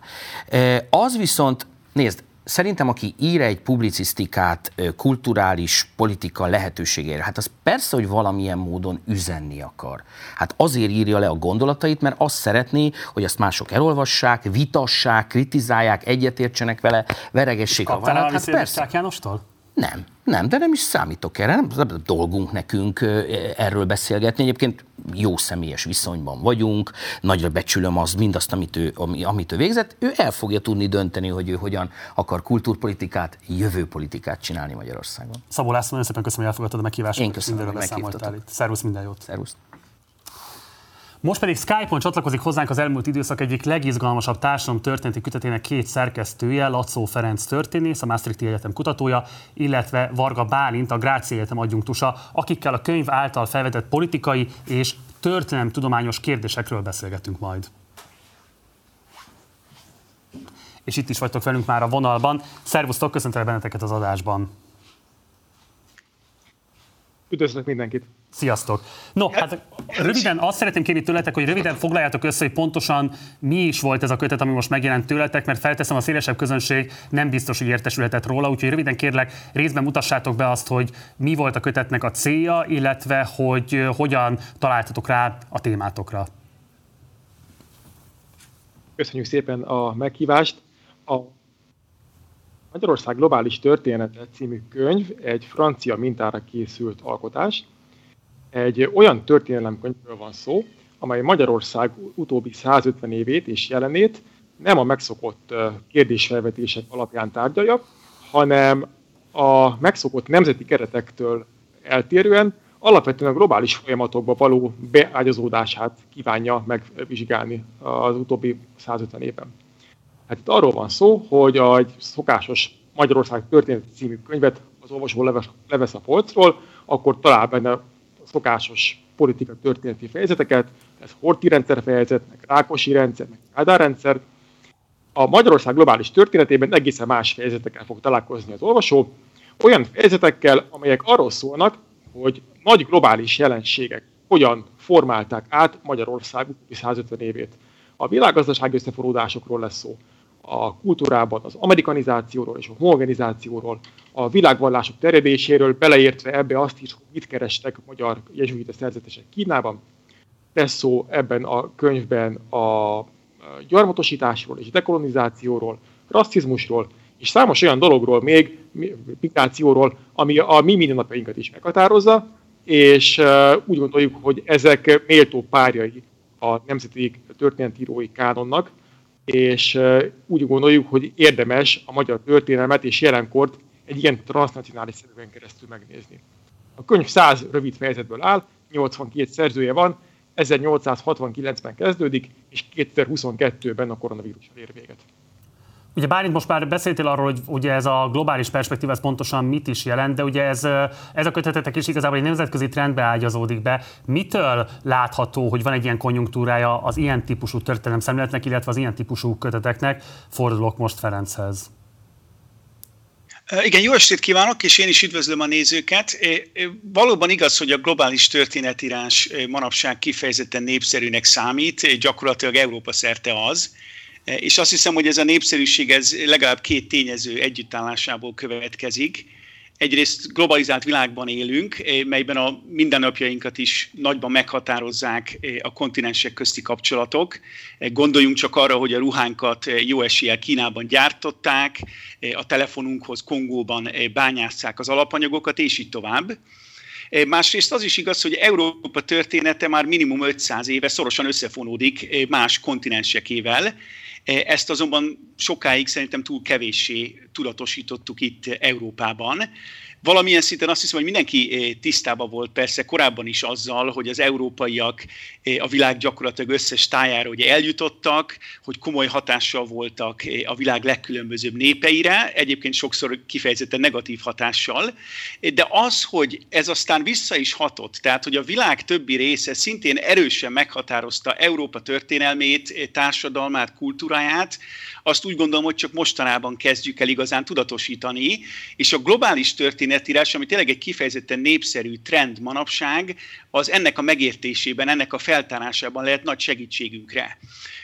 E, az viszont, nézd, szerintem, aki ír egy publicisztikát kulturális politika lehetőségére, hát az persze, hogy valamilyen módon üzenni akar. Hát azért írja le a gondolatait, mert azt szeretné, hogy azt mások elolvassák, vitassák, kritizálják, egyetértsenek vele, veregessék a vállát. Hát persze. Jánostól? Nem, nem, de nem is számítok erre, nem, nem dolgunk nekünk erről beszélgetni. Egyébként jó személyes viszonyban vagyunk, nagyra becsülöm az, mindazt, amit ő, amit ő végzett. Ő el fogja tudni dönteni, hogy ő hogyan akar kultúrpolitikát, jövőpolitikát csinálni Magyarországon. Szabó László, nagyon szépen köszönöm, hogy elfogadtad a meghívást. Én köszönöm, hogy meghívtatok. Szervusz, minden jót. Szervusz. Most pedig Skype-on csatlakozik hozzánk az elmúlt időszak egyik legizgalmasabb társadalom történeti kötetének két szerkesztője, Lacó Ferenc történész, a Maastrichti Egyetem kutatója, illetve Varga Bálint, a Gráci Egyetem adjunktusa, akikkel a könyv által felvetett politikai és történelemtudományos kérdésekről beszélgetünk majd. És itt is vagytok velünk már a vonalban. Szervusztok, köszöntelek benneteket az adásban. Üdvözlök mindenkit! Sziasztok! No, hát röviden azt szeretném kérni tőletek, hogy röviden foglaljátok össze, hogy pontosan mi is volt ez a kötet, ami most megjelent tőletek, mert felteszem a szélesebb közönség nem biztos, hogy értesülhetett róla, úgyhogy röviden kérlek, részben mutassátok be azt, hogy mi volt a kötetnek a célja, illetve hogy hogyan találtatok rá a témátokra. Köszönjük szépen a meghívást. A Magyarország globális története című könyv egy francia mintára készült alkotás, egy olyan történelemkönyvről van szó, amely Magyarország utóbbi 150 évét és jelenét nem a megszokott kérdésfelvetések alapján tárgyalja, hanem a megszokott nemzeti keretektől eltérően alapvetően a globális folyamatokba való beágyazódását kívánja megvizsgálni az utóbbi 150 évben. Hát itt arról van szó, hogy egy szokásos Magyarország történet című könyvet az olvasó levesz a polcról, akkor talál benne szokásos politika történeti fejezeteket, ez Horti rendszer fejezet, meg Rákosi rendszer, meg Kádár rendszer. A Magyarország globális történetében egészen más fejezetekkel fog találkozni az olvasó, olyan fejezetekkel, amelyek arról szólnak, hogy nagy globális jelenségek hogyan formálták át Magyarország 150 évét. A világgazdasági összeforródásokról lesz szó, a kultúrában az amerikanizációról és a homogenizációról, a világvallások terjedéséről, beleértve ebbe azt is, hogy mit kerestek magyar jezsuita szerzetesek Kínában. Lesz szó ebben a könyvben a gyarmatosításról és dekolonizációról, rasszizmusról, és számos olyan dologról még, migrációról, ami a mi mindennapjainkat is meghatározza, és úgy gondoljuk, hogy ezek méltó párjai a nemzeti történetírói kánonnak, és úgy gondoljuk, hogy érdemes a magyar történelmet és jelenkort egy ilyen transnacionális szerűen keresztül megnézni. A könyv 100 rövid fejezetből áll, 82 szerzője van, 1869-ben kezdődik, és 2022-ben a koronavírus ér véget. Ugye Bálint most már beszéltél arról, hogy ugye ez a globális perspektíva ez pontosan mit is jelent, de ugye ez, ez a kötetetek is igazából egy nemzetközi trendbe ágyazódik be. Mitől látható, hogy van egy ilyen konjunktúrája az ilyen típusú történelem szemléletnek, illetve az ilyen típusú köteteknek? Fordulok most Ferenchez. Igen, jó estét kívánok, és én is üdvözlöm a nézőket. Valóban igaz, hogy a globális történetírás manapság kifejezetten népszerűnek számít, gyakorlatilag Európa szerte az. És azt hiszem, hogy ez a népszerűség ez legalább két tényező együttállásából következik. Egyrészt globalizált világban élünk, melyben a mindennapjainkat is nagyban meghatározzák a kontinensek közti kapcsolatok. Gondoljunk csak arra, hogy a ruhánkat jó eséllyel Kínában gyártották, a telefonunkhoz Kongóban bányásszák az alapanyagokat, és így tovább. Másrészt az is igaz, hogy Európa története már minimum 500 éve szorosan összefonódik más kontinensekével, ezt azonban sokáig szerintem túl kevéssé tudatosítottuk itt Európában. Valamilyen szinten azt hiszem, hogy mindenki eh, tisztában volt persze korábban is azzal, hogy az európaiak eh, a világ gyakorlatilag összes tájára ugye eljutottak, hogy komoly hatással voltak eh, a világ legkülönbözőbb népeire, egyébként sokszor kifejezetten negatív hatással, de az, hogy ez aztán vissza is hatott, tehát hogy a világ többi része szintén erősen meghatározta Európa történelmét, társadalmát, kultúráját, azt úgy gondolom, hogy csak mostanában kezdjük el igazán tudatosítani, és a globális történetírás, ami tényleg egy kifejezetten népszerű trend manapság, az ennek a megértésében, ennek a feltárásában lehet nagy segítségünkre.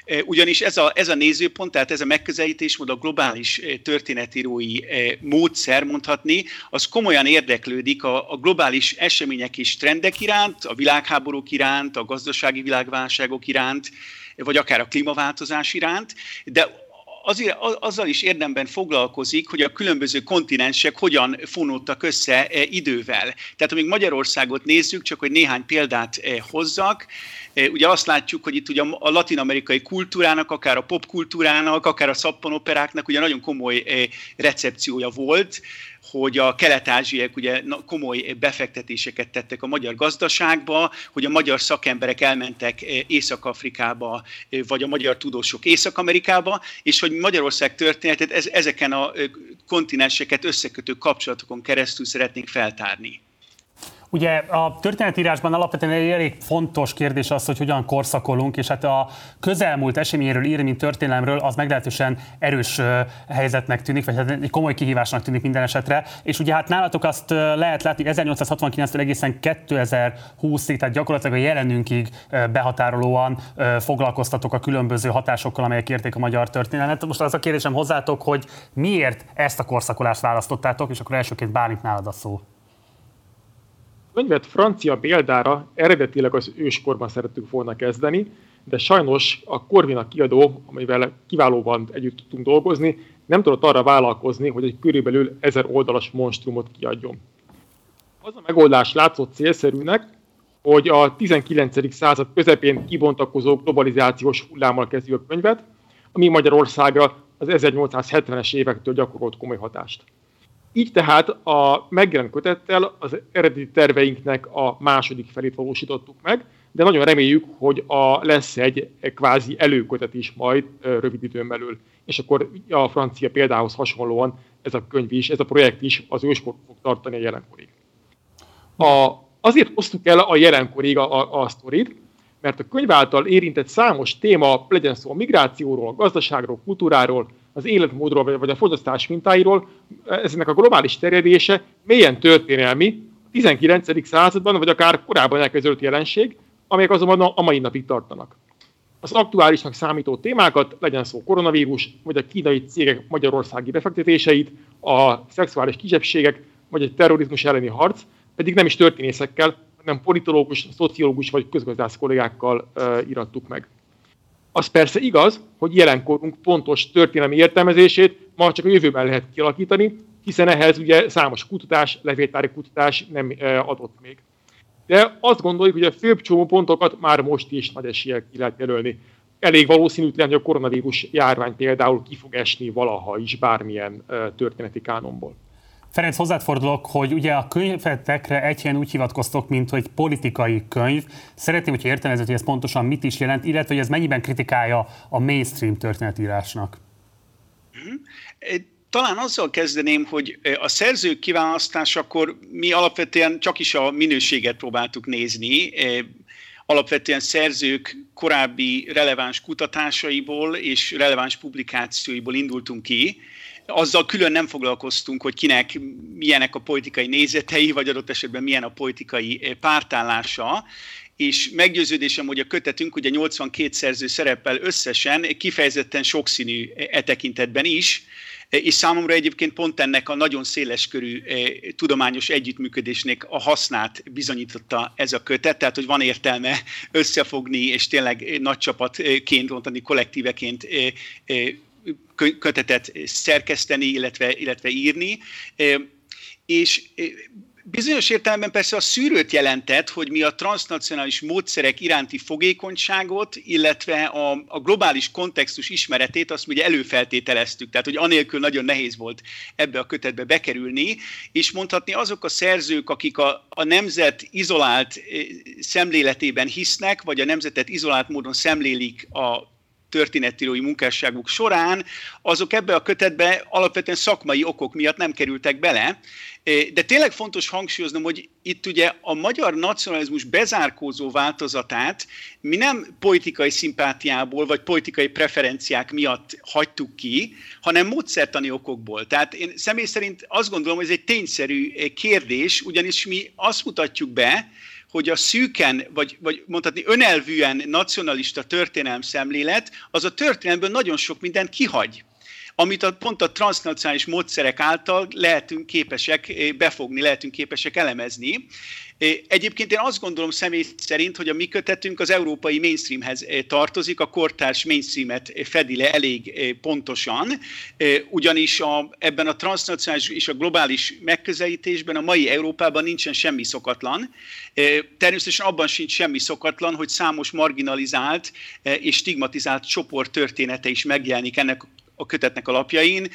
E, ugyanis ez a, ez a nézőpont, tehát ez a megközelítésmód, a globális e, történetírói e, módszer, mondhatni, az komolyan érdeklődik a, a globális események és trendek iránt, a világháborúk iránt, a gazdasági világválságok iránt, vagy akár a klímaváltozás iránt, de azért, azzal is érdemben foglalkozik, hogy a különböző kontinensek hogyan fonódtak össze e, idővel. Tehát amíg Magyarországot nézzük, csak hogy néhány példát e, hozzak, e, ugye azt látjuk, hogy itt ugye a latin-amerikai kultúrának, akár a popkultúrának, akár a szappanoperáknak ugye nagyon komoly recepciója volt, hogy a kelet-ázsiek ugye komoly befektetéseket tettek a magyar gazdaságba, hogy a magyar szakemberek elmentek eh, Észak-Afrikába, eh, vagy a magyar tudósok Észak-Amerikába, és hogy Magyarország történetet ezeken a eh, kontinenseket összekötő kapcsolatokon keresztül szeretnénk feltárni. Ugye a történetírásban alapvetően egy elég fontos kérdés az, hogy hogyan korszakolunk, és hát a közelmúlt eseményéről írni, mint történelemről, az meglehetősen erős helyzetnek tűnik, vagy hát egy komoly kihívásnak tűnik minden esetre. És ugye hát nálatok azt lehet látni, 1869-től egészen 2020-ig, tehát gyakorlatilag a jelenünkig behatárolóan foglalkoztatok a különböző hatásokkal, amelyek érték a magyar történelmet. Most az a kérdésem hozzátok, hogy miért ezt a korszakolást választottátok, és akkor elsőként Bálint nálad a szó könyvet francia példára eredetileg az őskorban szerettük volna kezdeni, de sajnos a Corvina kiadó, amivel kiválóan együtt tudtunk dolgozni, nem tudott arra vállalkozni, hogy egy körülbelül ezer oldalas monstrumot kiadjon. Az a megoldás látszott célszerűnek, hogy a 19. század közepén kibontakozó globalizációs hullámmal kezdjük a könyvet, ami Magyarországra az 1870-es évektől gyakorolt komoly hatást. Így tehát a megjelent kötettel az eredeti terveinknek a második felét valósítottuk meg, de nagyon reméljük, hogy a, lesz egy kvázi előkötet is majd rövid időn belül. És akkor a francia példához hasonlóan ez a könyv is, ez a projekt is az őskor fog tartani a jelenkorig. A, azért hoztuk el a jelenkorig a, a, a sztorit, mert a könyv által érintett számos téma, legyen szó a migrációról, a gazdaságról, kultúráról, az életmódról vagy a fogyasztás mintáiról, eznek a globális terjedése mélyen történelmi, a 19. században, vagy akár korábban elkezdődött jelenség, amelyek azonban a mai napig tartanak. az aktuálisnak számító témákat, legyen szó koronavírus, vagy a kínai cégek magyarországi befektetéseit, a szexuális kisebbségek, vagy a terrorizmus elleni harc, pedig nem is történészekkel, hanem politológus, szociológus vagy közgazdász kollégákkal uh, irattuk meg. Az persze igaz, hogy jelenkorunk pontos történelmi értelmezését ma csak a jövőben lehet kialakítani, hiszen ehhez ugye számos kutatás, levéltári kutatás nem uh, adott még. De azt gondoljuk, hogy a főbb csomópontokat már most is nagy eséllyel ki lehet jelölni. Elég valószínűtlen, hogy a koronavírus járvány például ki fog esni valaha is bármilyen uh, történeti kánonból. Ferenc, hozzád fordulok, hogy ugye a könyvetekre egy helyen úgy hivatkoztok, mint hogy politikai könyv. Szeretném, hogy értelmezed, hogy ez pontosan mit is jelent, illetve hogy ez mennyiben kritikálja a mainstream történetírásnak. Mhm. Talán azzal kezdeném, hogy a szerzők kiválasztásakor mi alapvetően csak is a minőséget próbáltuk nézni. Alapvetően szerzők korábbi releváns kutatásaiból és releváns publikációiból indultunk ki, azzal külön nem foglalkoztunk, hogy kinek milyenek a politikai nézetei, vagy adott esetben milyen a politikai eh, pártállása, és meggyőződésem, hogy a kötetünk, ugye 82 szerző szerepel összesen, kifejezetten sokszínű e tekintetben is, és számomra egyébként pont ennek a nagyon széleskörű eh, tudományos együttműködésnek a hasznát bizonyította ez a kötet, tehát hogy van értelme összefogni, és tényleg nagy csapatként, mondani kollektíveként eh, kötetet szerkeszteni, illetve, illetve írni. És bizonyos értelemben persze a szűrőt jelentett, hogy mi a transnacionális módszerek iránti fogékonyságot, illetve a, a globális kontextus ismeretét azt ugye előfeltételeztük, tehát hogy anélkül nagyon nehéz volt ebbe a kötetbe bekerülni, és mondhatni azok a szerzők, akik a, a nemzet izolált szemléletében hisznek, vagy a nemzetet izolált módon szemlélik a történetírói munkásságuk során, azok ebbe a kötetbe alapvetően szakmai okok miatt nem kerültek bele. De tényleg fontos hangsúlyoznom, hogy itt ugye a magyar nacionalizmus bezárkózó változatát mi nem politikai szimpátiából vagy politikai preferenciák miatt hagytuk ki, hanem módszertani okokból. Tehát én személy szerint azt gondolom, hogy ez egy tényszerű kérdés, ugyanis mi azt mutatjuk be, hogy a szűken, vagy, vagy mondhatni önelvűen nacionalista történelem szemlélet, az a történelemből nagyon sok mindent kihagy amit a, pont a transnacionális módszerek által lehetünk képesek eh, befogni, lehetünk képesek elemezni. Egyébként én azt gondolom személy szerint, hogy a mi kötetünk az európai mainstreamhez tartozik, a kortárs mainstreamet fedi le elég pontosan, ugyanis a, ebben a transnacionális és a globális megközelítésben a mai Európában nincsen semmi szokatlan. Természetesen abban sincs semmi szokatlan, hogy számos marginalizált és stigmatizált csoport története is megjelenik ennek a kötetnek alapjain,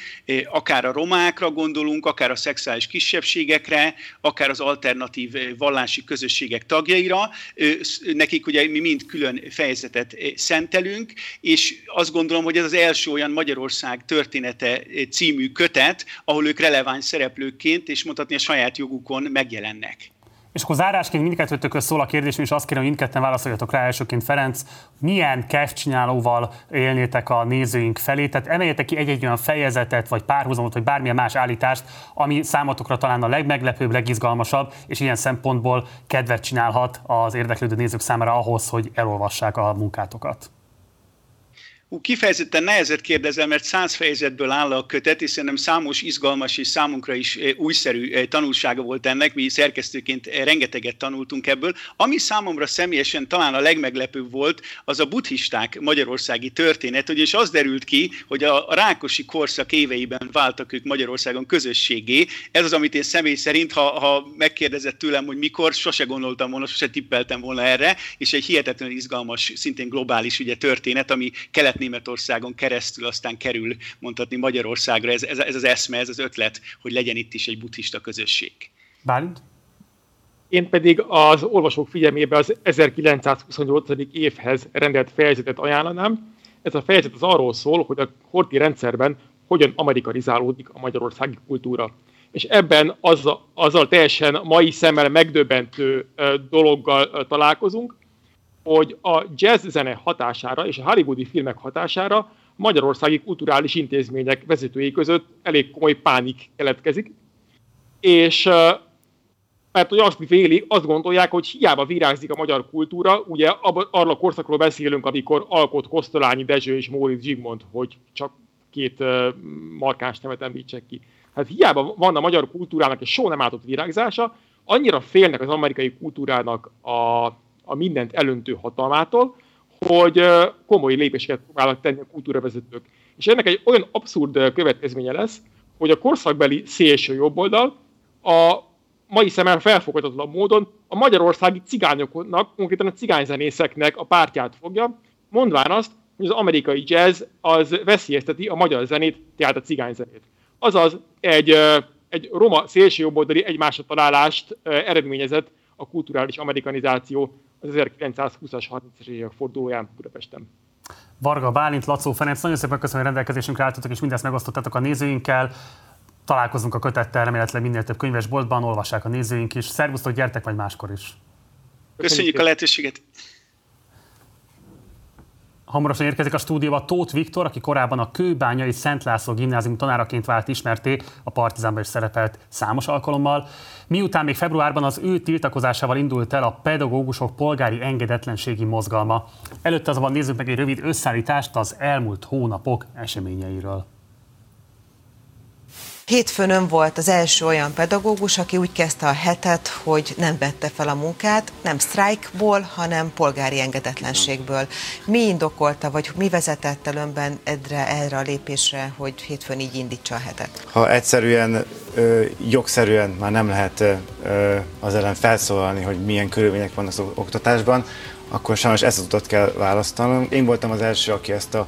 akár a romákra gondolunk, akár a szexuális kisebbségekre, akár az alternatív vallási közösségek tagjaira. Nekik ugye mi mind külön fejezetet szentelünk, és azt gondolom, hogy ez az első olyan Magyarország története című kötet, ahol ők releváns szereplőként és mondhatni a saját jogukon megjelennek. És akkor zárásként mindkettőtökhöz szól a kérdés, és azt kérem, hogy mindketten válaszoljatok rá elsőként, Ferenc, milyen csinálóval élnétek a nézőink felé, tehát emeljetek ki egy-egy olyan fejezetet, vagy párhuzamot, vagy bármilyen más állítást, ami számotokra talán a legmeglepőbb, legizgalmasabb, és ilyen szempontból kedvet csinálhat az érdeklődő nézők számára ahhoz, hogy elolvassák a munkátokat. Ú, kifejezetten nehezet kérdezem, mert száz fejezetből áll a kötet, és szerintem számos izgalmas és számunkra is eh, újszerű eh, tanulsága volt ennek. Mi szerkesztőként eh, rengeteget tanultunk ebből. Ami számomra személyesen talán a legmeglepőbb volt, az a buddhisták magyarországi történet, ugyanis az derült ki, hogy a Rákosi korszak éveiben váltak ők Magyarországon közösségé. Ez az, amit én személy szerint, ha, ha megkérdezett tőlem, hogy mikor, sose gondoltam volna, sose tippeltem volna erre, és egy hihetetlenül izgalmas, szintén globális ugye, történet, ami kelet Németországon keresztül aztán kerül mondhatni Magyarországra. Ez, ez, ez az eszme, ez az ötlet, hogy legyen itt is egy buddhista közösség. Bálint? Én pedig az olvasók figyelmébe az 1928. évhez rendelt fejezetet ajánlanám. Ez a fejezet az arról szól, hogy a horti rendszerben hogyan amerikanizálódik a magyarországi kultúra. És ebben azzal, azzal teljesen mai szemmel megdöbbentő dologgal találkozunk, hogy a jazz zene hatására és a hollywoodi filmek hatására magyarországi kulturális intézmények vezetői között elég komoly pánik keletkezik, és mert hogy azt véli, azt gondolják, hogy hiába virágzik a magyar kultúra, ugye arra a korszakról beszélünk, amikor alkot Kosztolányi Dezső és Móricz Zsigmond, hogy csak két uh, markáns nevet említsek ki. Hát hiába van a magyar kultúrának egy soha nem átott virágzása, annyira félnek az amerikai kultúrának a, a mindent elöntő hatalmától, hogy komoly lépéseket próbálnak tenni a kultúravezetők. És ennek egy olyan abszurd következménye lesz, hogy a korszakbeli szélső jobboldal a mai szemmel felfoghatatlan módon a magyarországi cigányoknak, konkrétan a cigányzenészeknek a pártját fogja, mondván azt, hogy az amerikai jazz az veszélyezteti a magyar zenét, tehát a cigányzenét. Azaz egy, egy roma szélsőjobboldali egymásra találást eredményezett a kulturális amerikanizáció az 1920-as, 30-as évek fordulóján Budapesten. Varga Bálint, Lacó Ferenc, nagyon szépen köszönöm, hogy rendelkezésünkre álltatok, és mindezt megosztottátok a nézőinkkel. Találkozunk a kötettel, remélhetőleg minél több könyvesboltban, olvassák a nézőink is. Szervusztok, gyertek majd máskor is. Köszönjük a lehetőséget. Hamarosan érkezik a stúdióba Tóth Viktor, aki korábban a Kőbányai Szent László gimnázium tanáraként vált ismerté, a Partizánban is szerepelt számos alkalommal. Miután még februárban az ő tiltakozásával indult el a pedagógusok polgári engedetlenségi mozgalma. Előtte azonban nézzük meg egy rövid összeállítást az elmúlt hónapok eseményeiről. Hétfőn volt az első olyan pedagógus, aki úgy kezdte a hetet, hogy nem vette fel a munkát, nem sztrájkból, hanem polgári engedetlenségből. Mi indokolta, vagy mi vezetett el önben edre, erre a lépésre, hogy hétfőn így indítsa a hetet? Ha egyszerűen, ö, jogszerűen már nem lehet ö, az ellen felszólalni, hogy milyen körülmények vannak az oktatásban, akkor sajnos ezt az utat kell választanom. Én voltam az első, aki ezt a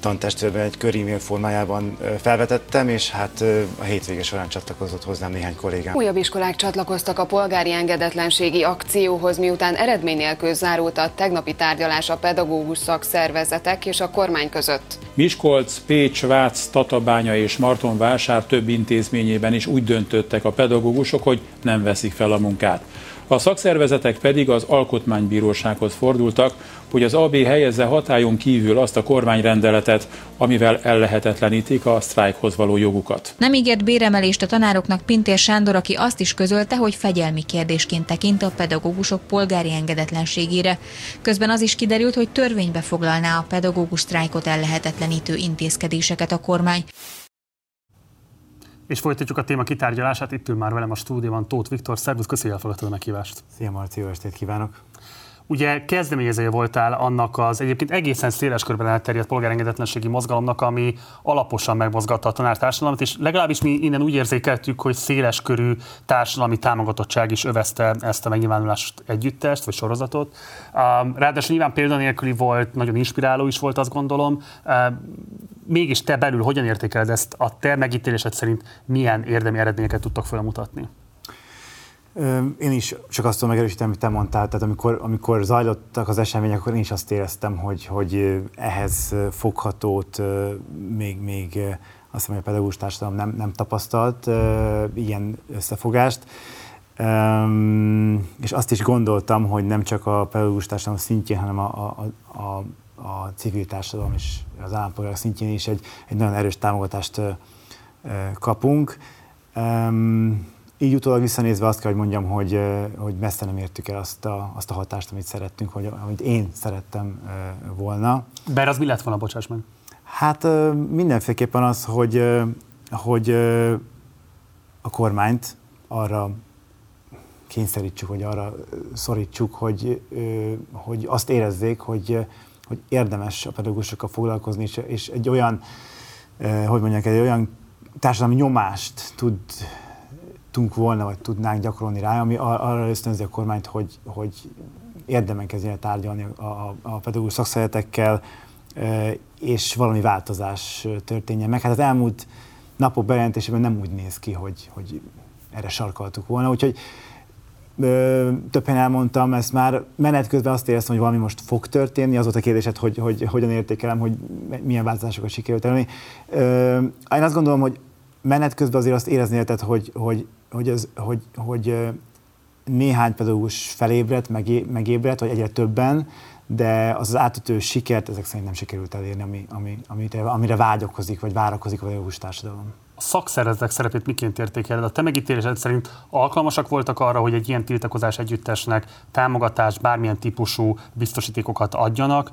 tantestőben egy körímél formájában felvetettem, és hát a hétvége során csatlakozott hozzám néhány kollégám. Újabb iskolák csatlakoztak a polgári engedetlenségi akcióhoz, miután eredmény nélkül zárult a tegnapi tárgyalás a pedagógus szakszervezetek és a kormány között. Miskolc, Pécs, Vác, Tatabánya és Martonvásár több intézményében is úgy döntöttek a pedagógusok, hogy nem veszik fel a munkát. A szakszervezetek pedig az Alkotmánybírósághoz fordultak, hogy az AB helyezze hatályon kívül azt a kormányrendeletet, amivel ellehetetlenítik a sztrájkhoz való jogukat. Nem ígért béremelést a tanároknak Pintér Sándor, aki azt is közölte, hogy fegyelmi kérdésként tekint a pedagógusok polgári engedetlenségére. Közben az is kiderült, hogy törvénybe foglalná a pedagógus sztrájkot ellehetetlenítő intézkedéseket a kormány. És folytatjuk a téma kitárgyalását. Itt ül már velem a stúdióban Tóth Viktor. Szervusz, köszönjük elfogadtad a meghívást. Szia Marci, jó estét kívánok! Ugye kezdeményezője voltál annak az egyébként egészen széles körben elterjedt polgárengedetlenségi mozgalomnak, ami alaposan megmozgatta a tanártársadalmat, és legalábbis mi innen úgy érzékeltük, hogy széles körű társadalmi támogatottság is övezte ezt a megnyilvánulást együttest, vagy sorozatot. Ráadásul nyilván példanélküli volt, nagyon inspiráló is volt, azt gondolom. Mégis te belül hogyan értékeled ezt? A te megítélésed szerint milyen érdemi eredményeket tudtak felmutatni? Én is csak azt tudom megerősíteni, amit te mondtál, tehát amikor, amikor zajlottak az események, akkor én is azt éreztem, hogy, hogy ehhez foghatót még, még azt hiszem, hogy a pedagógus társadalom nem, nem tapasztalt ilyen összefogást. És azt is gondoltam, hogy nem csak a pedagógus társadalom szintjén, hanem a, a, a, a civil társadalom és az állampolgárok szintjén is egy, egy nagyon erős támogatást kapunk. Így utólag visszanézve azt kell, hogy mondjam, hogy, hogy messze nem értük el azt a, azt a hatást, amit szerettünk, vagy amit én szerettem volna. Bár az mi lett volna, bocsáss meg? Hát mindenféleképpen az, hogy, hogy a kormányt arra kényszerítsük, vagy arra szorítsuk, hogy, hogy azt érezzék, hogy, hogy érdemes a pedagógusokkal foglalkozni, és, és egy olyan, hogy mondják, egy olyan társadalmi nyomást tud tudtunk volna, vagy tudnánk gyakorolni rá, ami arra ösztönzi a kormányt, hogy, hogy érdemen kezdjen tárgyalni a, a, a pedagógus szakszeretekkel, és valami változás történjen meg. Hát az elmúlt napok bejelentésében nem úgy néz ki, hogy, hogy erre sarkaltuk volna, úgyhogy több helyen elmondtam ezt már, menet közben azt éreztem, hogy valami most fog történni, az volt a kérdésed, hogy, hogy hogyan értékelem, hogy milyen változásokat sikerült elni. Én azt gondolom, hogy menet közben azért azt érezni lehetett, hogy, hogy hogy, ez, hogy, hogy néhány pedagógus felébredt, megébredt, vagy egyre többen, de az az átütő sikert ezek szerint nem sikerült elérni, ami, ami, amire, amire vágyakozik, vagy várakozik a pedagógus társadalom a szakszervezetek szerepét miként értékeled? A te megítélésed szerint alkalmasak voltak arra, hogy egy ilyen tiltakozás együttesnek támogatást, bármilyen típusú biztosítékokat adjanak,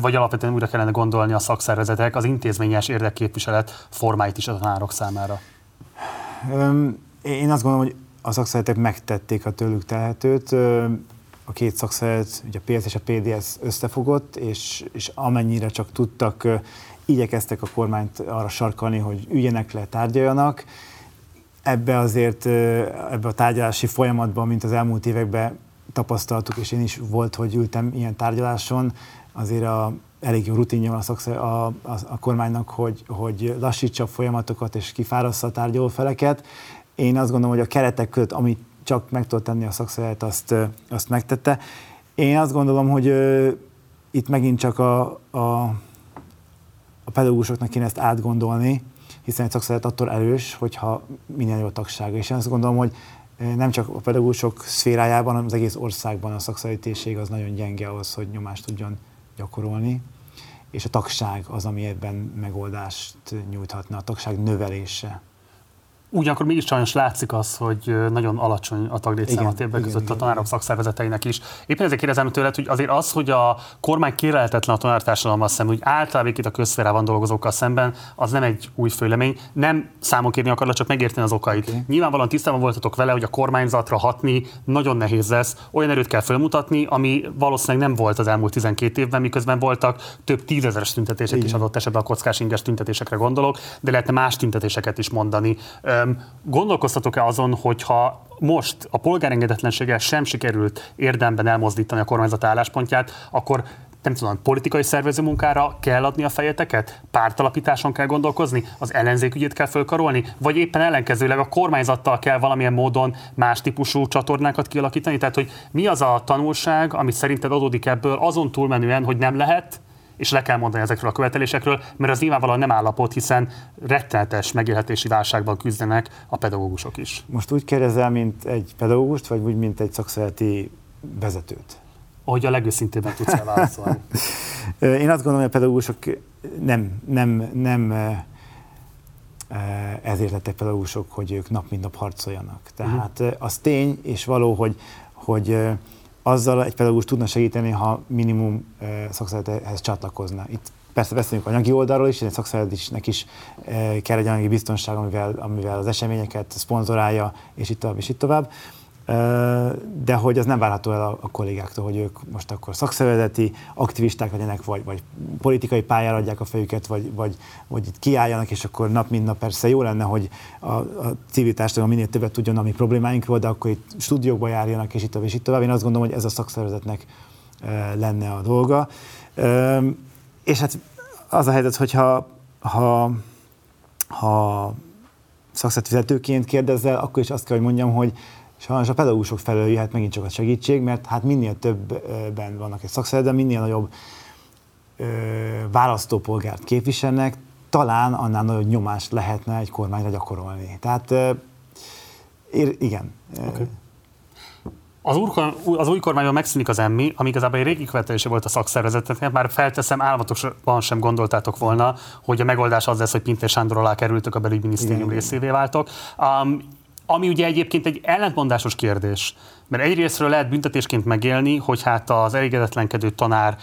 vagy alapvetően újra kellene gondolni a szakszervezetek az intézményes érdekképviselet formáit is a tanárok számára? Én azt gondolom, hogy a szakszervezetek megtették a tőlük tehetőt. A két szakszervezet, ugye a PS és a PDS összefogott, és, és amennyire csak tudtak igyekeztek a kormányt arra sarkalni, hogy üljenek le, tárgyaljanak. Ebbe azért, ebbe a tárgyalási folyamatban, mint az elmúlt években tapasztaltuk, és én is volt, hogy ültem ilyen tárgyaláson, azért a, elég jó rutinja van a, szakszer, a, a, a kormánynak, hogy, hogy lassítsa a folyamatokat és kifárassza a tárgyalófeleket. Én azt gondolom, hogy a keretek között, amit csak meg tudott tenni a szakszervezet, azt, azt megtette. Én azt gondolom, hogy uh, itt megint csak a a pedagógusoknak kéne ezt átgondolni, hiszen egy szakszervezet attól erős, hogyha minél jobb tagsága. És én azt gondolom, hogy nem csak a pedagógusok szférájában, hanem az egész országban a szakszervezetéség az nagyon gyenge ahhoz, hogy nyomást tudjon gyakorolni, és a tagság az, ami ebben megoldást nyújthatna, a tagság növelése. Ugyanakkor mégis sajnos látszik az, hogy nagyon alacsony a taglétszám a többek között igen, a tanárok igen. szakszervezeteinek is. Éppen ezért kérdezem tőled, hogy azért az, hogy a kormány kérelhetetlen a tanártársadalommal szemben, hogy általában itt a közszférában dolgozókkal szemben, az nem egy új főlemény. Nem számon kérni akarlak, csak megérteni az okait. Okay. Nyilvánvalóan tisztában voltatok vele, hogy a kormányzatra hatni nagyon nehéz lesz. Olyan erőt kell felmutatni, ami valószínűleg nem volt az elmúlt 12 évben, miközben voltak több tízezeres tüntetések igen. is adott esetben a kockás inges tüntetésekre gondolok, de lehetne más tüntetéseket is mondani Gondolkoztatok-e azon, hogyha most a polgárengedetlenséggel sem sikerült érdemben elmozdítani a kormányzat álláspontját, akkor nem tudom, politikai szervező munkára kell adni a fejeteket? Pártalapításon kell gondolkozni? Az ellenzék ügyét kell fölkarolni? Vagy éppen ellenkezőleg a kormányzattal kell valamilyen módon más típusú csatornákat kialakítani? Tehát, hogy mi az a tanulság, ami szerinted adódik ebből azon túlmenően, hogy nem lehet, és le kell mondani ezekről a követelésekről, mert az nyilvánvalóan nem állapot, hiszen rettenetes megélhetési válságban küzdenek a pedagógusok is. Most úgy kérdezel, mint egy pedagógust, vagy úgy, mint egy szakszereti vezetőt? Ahogy a legőszintébben tudsz válaszolni. Én azt gondolom, hogy a pedagógusok nem, nem, nem ezért lettek pedagógusok, hogy ők nap mint nap harcoljanak. Tehát uh-huh. az tény és való, hogy, hogy azzal egy pedagógus tudna segíteni, ha minimum szakszervezethez csatlakozna. Itt persze beszélünk anyagi oldalról is, egy szakszervezetnek is kell egy anyagi biztonság, amivel, amivel az eseményeket szponzorálja, és itt tovább, és itt tovább de hogy az nem várható el a, kollégáktól, hogy ők most akkor szakszervezeti aktivisták legyenek, vagy, vagy politikai pályára adják a fejüket, vagy, vagy, vagy itt kiálljanak, és akkor nap mint nap persze jó lenne, hogy a, a civil társadalom minél többet tudjon a mi problémáinkról, de akkor itt stúdiókba járjanak, és itt tovább, és itt tovább. Én azt gondolom, hogy ez a szakszervezetnek lenne a dolga. És hát az a helyzet, hogyha ha, ha szakszervezetőként kérdezzel, akkor is azt kell, hogy mondjam, hogy Sajnos a pedagógusok felől jöhet megint csak a segítség, mert hát minél többben vannak egy szakszervezetben, minél nagyobb ö, választópolgárt képviselnek, talán annál nagyobb nyomást lehetne egy kormányra gyakorolni. Tehát ö, igen. Okay. Az, úr, az új kormányban megszűnik az emmi, ami igazából egy régi követelése volt a szakszervezeteknek, már felteszem, álmatosban sem gondoltátok volna, hogy a megoldás az lesz, hogy Pintér Sándor alá kerültök a belügyminisztérium részévé váltok. Um, ami ugye egyébként egy ellentmondásos kérdés, mert egyrésztről lehet büntetésként megélni, hogy hát az elégedetlenkedő tanár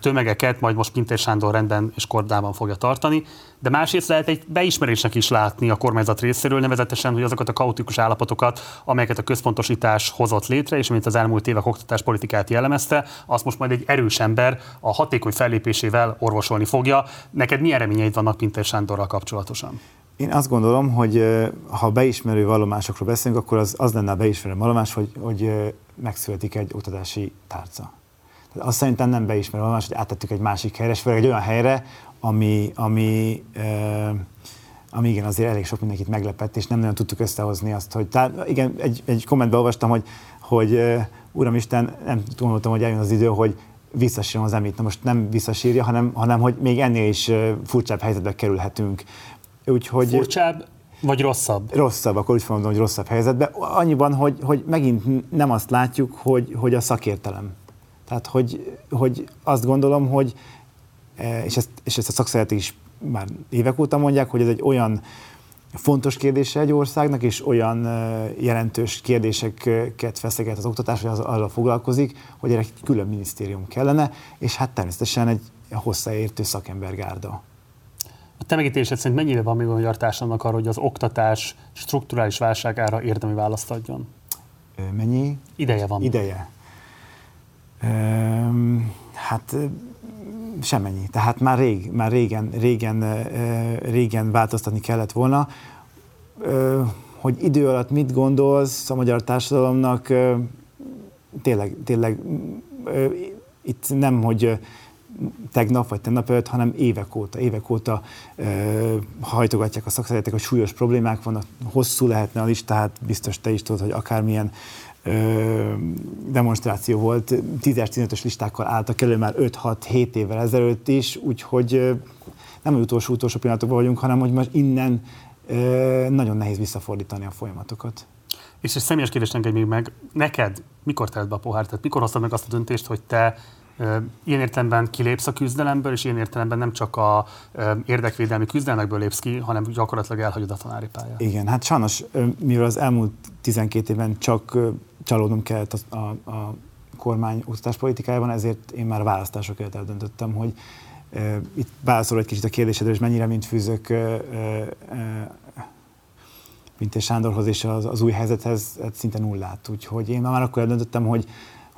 tömegeket majd most Pintér Sándor rendben és kordában fogja tartani, de másrészt lehet egy beismerésnek is látni a kormányzat részéről, nevezetesen, hogy azokat a kaotikus állapotokat, amelyeket a központosítás hozott létre, és mint az elmúlt évek oktatáspolitikát jellemezte, azt most majd egy erős ember a hatékony fellépésével orvosolni fogja. Neked milyen reményeid vannak Pintér Sándorral kapcsolatosan? Én azt gondolom, hogy ha beismerő vallomásokról beszélünk, akkor az, az lenne a beismerő vallomás, hogy, hogy megszületik egy oktatási tárca. Tehát azt szerintem nem beismerő vallomás, hogy áttettük egy másik helyre, és főleg egy olyan helyre, ami, ami, ami igen, azért elég sok mindenkit meglepett, és nem nagyon tudtuk összehozni azt, hogy, tehát igen, egy, egy kommentben olvastam, hogy, hogy Uramisten, nem gondoltam, hogy eljön az idő, hogy visszasírom az emit. Na most nem visszasírja, hanem, hanem hogy még ennél is furcsább helyzetbe kerülhetünk. Úgyhogy, Furcsább, vagy rosszabb? Rosszabb, akkor úgy mondom, hogy rosszabb helyzetben. Annyiban, hogy, hogy megint nem azt látjuk, hogy, hogy a szakértelem. Tehát, hogy, hogy azt gondolom, hogy, és ezt, és ezt a szakszeretek is már évek óta mondják, hogy ez egy olyan fontos kérdése egy országnak, és olyan jelentős kérdéseket feszeget az oktatás, hogy az arra foglalkozik, hogy erre egy külön minisztérium kellene, és hát természetesen egy hozzáértő szakembergárda. A te megítélésed szerint mennyire van még a magyar társadalomnak arra, hogy az oktatás strukturális válságára érdemi választ adjon? Mennyi? Ideje van. Ideje. Hát semmennyi. Tehát már, rég, már régen, régen, régen változtatni kellett volna. Hogy idő alatt mit gondolsz a magyar társadalomnak, tényleg, tényleg itt nem, hogy tegnap vagy tegnap előtt, hanem évek óta, évek óta ö, hajtogatják a szakszeretek, hogy súlyos problémák vannak, hosszú lehetne a lista, hát biztos te is tudod, hogy akármilyen ö, demonstráció volt, 10-15-ös listákkal álltak elő már 5-6-7 évvel ezelőtt is, úgyhogy ö, nem az utolsó utolsó pillanatokban vagyunk, hanem hogy most innen ö, nagyon nehéz visszafordítani a folyamatokat. És egy személyes kérdést engedj még meg, neked mikor telt be a pohár? Tehát mikor hoztad meg azt a döntést, hogy te Ilyen értelemben kilépsz a küzdelemből, és ilyen értelemben nem csak a érdekvédelmi küzdelmekből lépsz ki, hanem gyakorlatilag elhagyod a tanári pályát. Igen, hát sajnos, mivel az elmúlt 12 évben csak csalódnom kellett a, a, a kormány oktatáspolitikájában, ezért én már választások előtt eldöntöttem, hogy uh, itt válaszol egy kicsit a kérdésedre, és mennyire mint fűzök uh, uh, mint Sándorhoz és az, az új helyzethez hát szinte nullát. Úgyhogy én már akkor eldöntöttem, hogy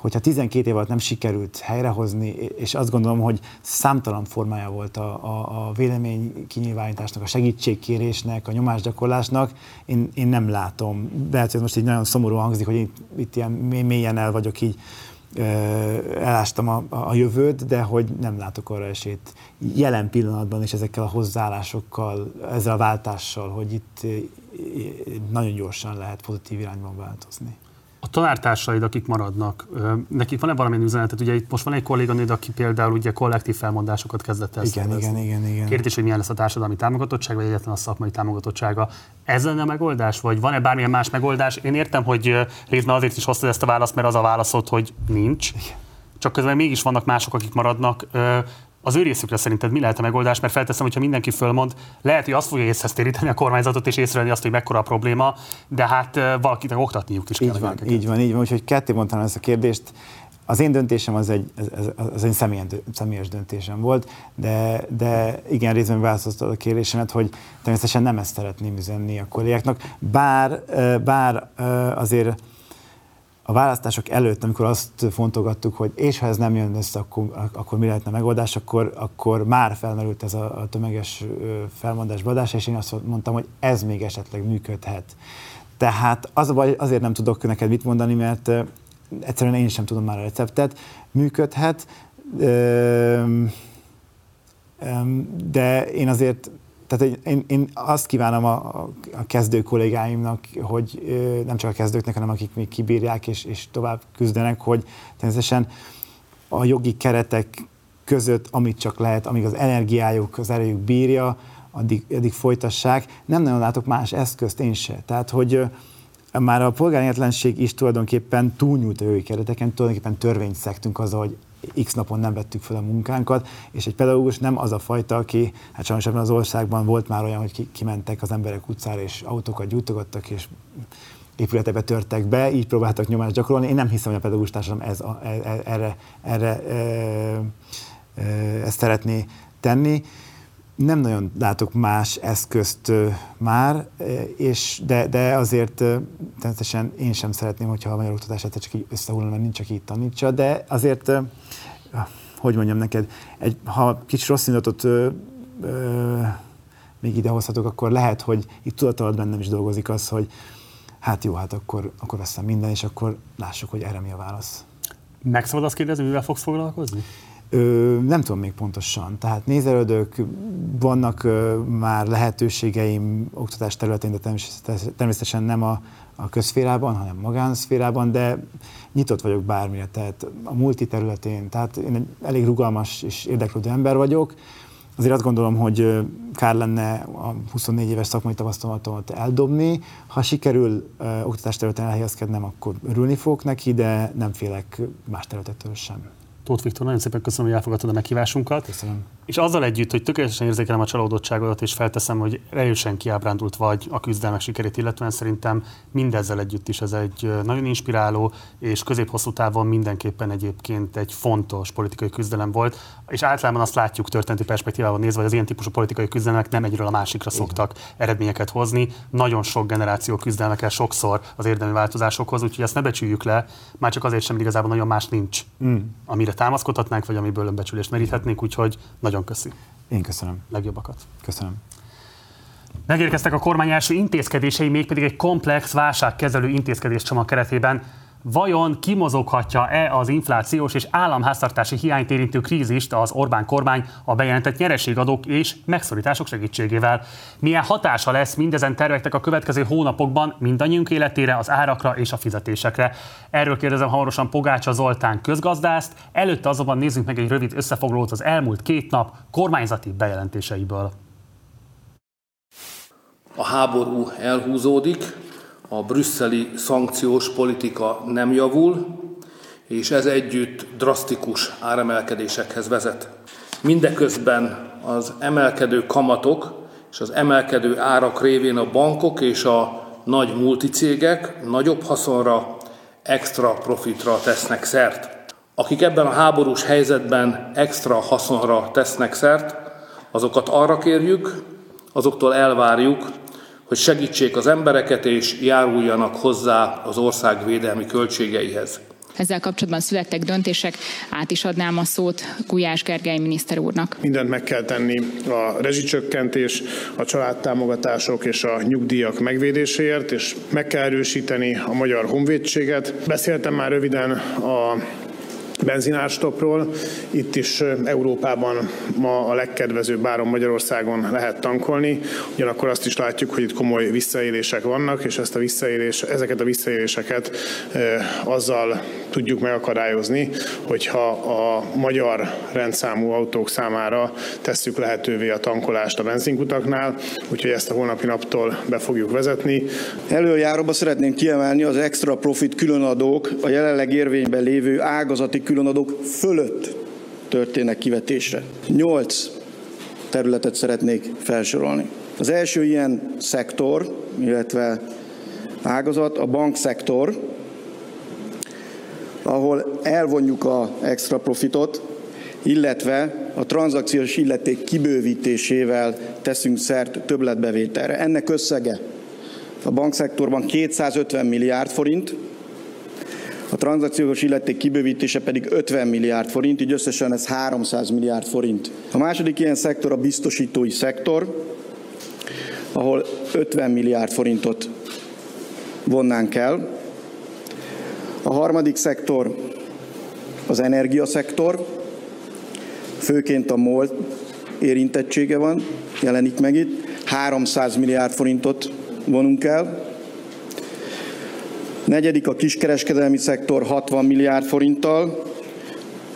hogyha 12 év alatt nem sikerült helyrehozni, és azt gondolom, hogy számtalan formája volt a, a, a vélemény kinyilvánításnak, a segítségkérésnek, a nyomásgyakorlásnak, én, én nem látom. Lehet, hogy most így nagyon szomorú hangzik, hogy itt, itt ilyen mélyen el vagyok így, elástam a, a jövőt, de hogy nem látok arra esélyt jelen pillanatban és ezekkel a hozzáállásokkal, ezzel a váltással, hogy itt nagyon gyorsan lehet pozitív irányban változni a tanártársaid, akik maradnak, nekik van-e valamilyen üzenetet? Ugye itt most van egy kolléganőd, aki például ugye kollektív felmondásokat kezdett el igen, igen, igen, igen. Kérdés, hogy milyen lesz a társadalmi támogatottság, vagy egyetlen a szakmai támogatottsága. Ez lenne a megoldás, vagy van-e bármilyen más megoldás? Én értem, hogy részben azért is hoztad ezt a választ, mert az a válaszod, hogy nincs. Igen. Csak közben mégis vannak mások, akik maradnak. Az ő részükre szerinted mi lehet a megoldás? Mert felteszem, hogyha mindenki fölmond, lehet, hogy azt fogja észhez téríteni a kormányzatot és észrevenni azt, hogy mekkora a probléma, de hát valakinek oktatniuk is így kell. Van, így van, így van. Úgyhogy ketté mondtam ezt a kérdést. Az én döntésem az egy, az, az egy személyes, személyes döntésem volt, de, de igen, részben választottad a kérdésemet, hogy természetesen nem ezt szeretném üzenni a kollégáknak, bár, bár azért a választások előtt, amikor azt fontolgattuk, hogy és ha ez nem jön össze, akkor, akkor mi lehetne megoldás, akkor, akkor már felmerült ez a, a tömeges felmondás badás, és én azt mondtam, hogy ez még esetleg működhet. Tehát az a baj, azért nem tudok neked mit mondani, mert egyszerűen én sem tudom már a receptet. Működhet, de én azért tehát én, én azt kívánom a, a kezdő kollégáimnak, hogy nem csak a kezdőknek, hanem akik még kibírják és, és tovább küzdenek, hogy természetesen a jogi keretek között, amit csak lehet, amíg az energiájuk, az erejük bírja, addig, addig folytassák. Nem nagyon látok más eszközt én se. Tehát, hogy már a polgári is tulajdonképpen túlnyújt a jogi kereteken, tulajdonképpen törvényt szektünk azzal, hogy x napon nem vettük fel a munkánkat, és egy pedagógus nem az a fajta, aki, hát sajnos ebben az országban volt már olyan, hogy kimentek az emberek utcára, és autókat gyújtogattak, és épületekbe törtek be, így próbáltak nyomást gyakorolni. Én nem hiszem, hogy a pedagógus társadalom ez a, e, e, erre, erre e, e, ezt szeretné tenni. Nem nagyon látok más eszközt már, és de, de azért természetesen én sem szeretném, hogyha a magyar oktatás csak így összehullna, mert nincs, aki itt tanítsa, de azért hogy mondjam neked, egy, ha kicsit rossz indulatot még idehozhatok, akkor lehet, hogy itt tudat bennem is dolgozik az, hogy hát jó, hát akkor, akkor veszem minden, és akkor lássuk, hogy erre mi a válasz. Meg szabad azt kérdezni, mivel fogsz foglalkozni? Ö, nem tudom még pontosan. Tehát nézelődök, vannak ö, már lehetőségeim oktatás területén, de természetesen nem a, a közférában, hanem magánszférában, de nyitott vagyok bármire, tehát a multi területén, tehát én egy elég rugalmas és érdeklődő ember vagyok. Azért azt gondolom, hogy kár lenne a 24 éves szakmai tapasztalatomat eldobni. Ha sikerül oktatás területen elhelyezkednem, akkor örülni fogok neki, de nem félek más területektől sem. Tóth Viktor, nagyon szépen köszönöm, hogy elfogadtad a meghívásunkat. Köszönöm. És azzal együtt, hogy tökéletesen érzékelem a csalódottságodat, és felteszem, hogy erősen kiábrándult vagy a küzdelmek sikerét, illetően szerintem mindezzel együtt is ez egy nagyon inspiráló, és közép-hosszú távon mindenképpen egyébként egy fontos politikai küzdelem volt. És általában azt látjuk történeti perspektívában nézve, hogy az ilyen típusú politikai küzdelmek nem egyről a másikra szoktak eredményeket hozni. Nagyon sok generáció küzdelmek el sokszor az érdemi változásokhoz, úgyhogy ezt ne becsüljük le, már csak azért sem, igazából nagyon más nincs, mm. amire támaszkodhatnánk, vagy amiből önbecsülést meríthetnénk, úgyhogy nagyon köszi. Én köszönöm. Legjobbakat. Köszönöm. Megérkeztek a kormány első intézkedései, mégpedig egy komplex válságkezelő intézkedéscsomag keretében. Vajon kimozoghatja-e az inflációs és államháztartási hiányt érintő krízist az Orbán kormány a bejelentett nyereségadók és megszorítások segítségével? Milyen hatása lesz mindezen terveknek a következő hónapokban mindannyiunk életére, az árakra és a fizetésekre? Erről kérdezem hamarosan Pogácsa Zoltán közgazdászt, előtte azonban nézzük meg egy rövid összefoglalót az elmúlt két nap kormányzati bejelentéseiből. A háború elhúzódik, a brüsszeli szankciós politika nem javul, és ez együtt drasztikus áremelkedésekhez vezet. Mindeközben az emelkedő kamatok és az emelkedő árak révén a bankok és a nagy multicégek nagyobb haszonra, extra profitra tesznek szert. Akik ebben a háborús helyzetben extra haszonra tesznek szert, azokat arra kérjük, azoktól elvárjuk, hogy segítsék az embereket és járuljanak hozzá az ország védelmi költségeihez. Ezzel kapcsolatban születtek döntések, át is adnám a szót Gulyás Gergely miniszter úrnak. Mindent meg kell tenni a rezsicsökkentés, a családtámogatások és a nyugdíjak megvédéséért, és meg kell erősíteni a magyar honvédséget. Beszéltem már röviden a benzinárstopról. Itt is Európában ma a legkedvezőbb áron Magyarországon lehet tankolni. Ugyanakkor azt is látjuk, hogy itt komoly visszaélések vannak, és ezt a visszaélés, ezeket a visszaéléseket azzal tudjuk megakadályozni, hogyha a magyar rendszámú autók számára tesszük lehetővé a tankolást a benzinkutaknál, úgyhogy ezt a holnapi naptól be fogjuk vezetni. Előjáróba szeretném kiemelni az extra profit különadók a jelenleg érvényben lévő ágazati különadók fölött történnek kivetésre. Nyolc területet szeretnék felsorolni. Az első ilyen szektor, illetve ágazat a bankszektor, ahol elvonjuk a extra profitot, illetve a tranzakciós illeték kibővítésével teszünk szert többletbevételre. Ennek összege a bankszektorban 250 milliárd forint, a tranzakciós illeték kibővítése pedig 50 milliárd forint, így összesen ez 300 milliárd forint. A második ilyen szektor a biztosítói szektor, ahol 50 milliárd forintot vonnánk el. A harmadik szektor az energiaszektor, főként a MOL érintettsége van, jelenik meg itt. 300 milliárd forintot vonunk el. Negyedik a kiskereskedelmi szektor 60 milliárd forinttal.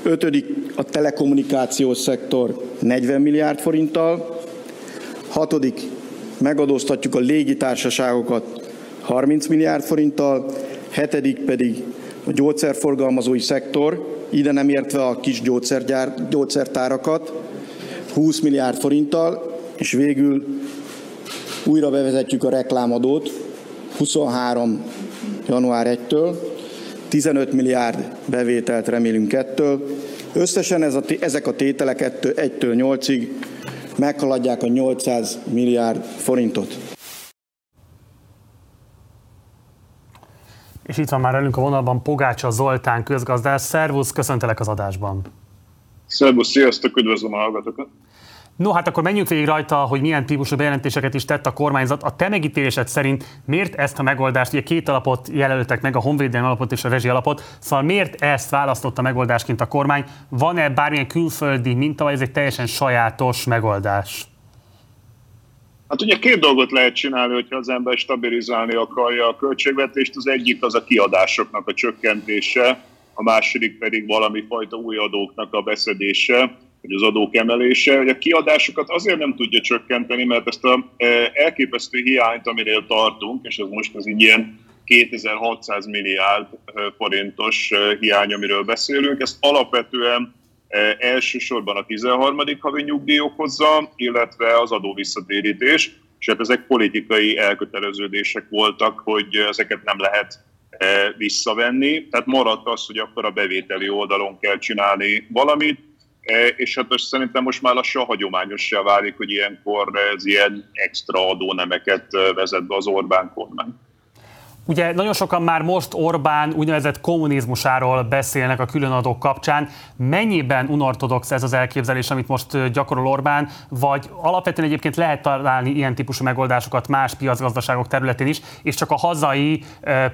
Ötödik a telekommunikációs szektor 40 milliárd forinttal. Hatodik megadóztatjuk a légitársaságokat 30 milliárd forinttal. Hetedik pedig a gyógyszerforgalmazói szektor, ide nem értve a kis gyógyszergyár, gyógyszertárakat, 20 milliárd forinttal, és végül újra bevezetjük a reklámadót 23 január 1-től, 15 milliárd bevételt remélünk ettől. Összesen ez a, ezek a tételek 1-től 8-ig meghaladják a 800 milliárd forintot. És itt van már velünk a vonalban Pogácsa Zoltán közgazdász. Szervusz, köszöntelek az adásban. Szervusz, sziasztok, üdvözlöm a hallgatókat. No, hát akkor menjünk végig rajta, hogy milyen típusú bejelentéseket is tett a kormányzat. A te megítélésed szerint miért ezt a megoldást, ugye két alapot jelöltek meg, a honvédelmi alapot és a rezsi alapot, szóval miért ezt választotta megoldásként a kormány? Van-e bármilyen külföldi minta, vagy ez egy teljesen sajátos megoldás? Hát ugye két dolgot lehet csinálni, hogyha az ember stabilizálni akarja a költségvetést. Az egyik az a kiadásoknak a csökkentése, a második pedig valami fajta új adóknak a beszedése hogy az adók emelése, hogy a kiadásokat azért nem tudja csökkenteni, mert ezt a e, elképesztő hiányt, amiről tartunk, és ez most az ilyen 2600 milliárd forintos hiány, amiről beszélünk. Ezt alapvetően elsősorban a 13. havi nyugdíj okozza, illetve az adóvisszatérítés, és hát ezek politikai elköteleződések voltak, hogy ezeket nem lehet visszavenni. Tehát maradt az, hogy akkor a bevételi oldalon kell csinálni valamit, és hát most szerintem most már lassan hagyományossá válik, hogy ilyenkor ez ilyen extra adónemeket vezet be az Orbán kormány. Ugye nagyon sokan már most Orbán úgynevezett kommunizmusáról beszélnek a különadók kapcsán. Mennyiben unortodox ez az elképzelés, amit most gyakorol Orbán, vagy alapvetően egyébként lehet találni ilyen típusú megoldásokat más piacgazdaságok területén is, és csak a hazai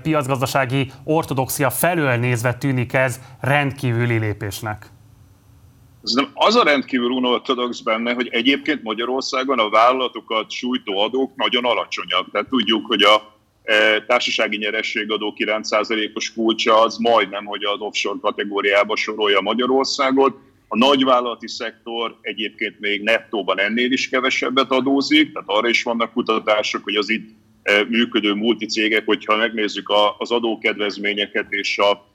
piacgazdasági ortodoxia felől nézve tűnik ez rendkívüli lépésnek? Az a rendkívül unortodox benne, hogy egyébként Magyarországon a vállalatokat sújtó adók nagyon alacsonyak. Tehát tudjuk, hogy a E, társasági nyerességadó 9%-os kulcsa az majdnem, hogy az offshore kategóriába sorolja Magyarországot. A nagyvállalati szektor egyébként még nettóban ennél is kevesebbet adózik, tehát arra is vannak kutatások, hogy az itt e, működő multicégek, hogyha megnézzük az adókedvezményeket és a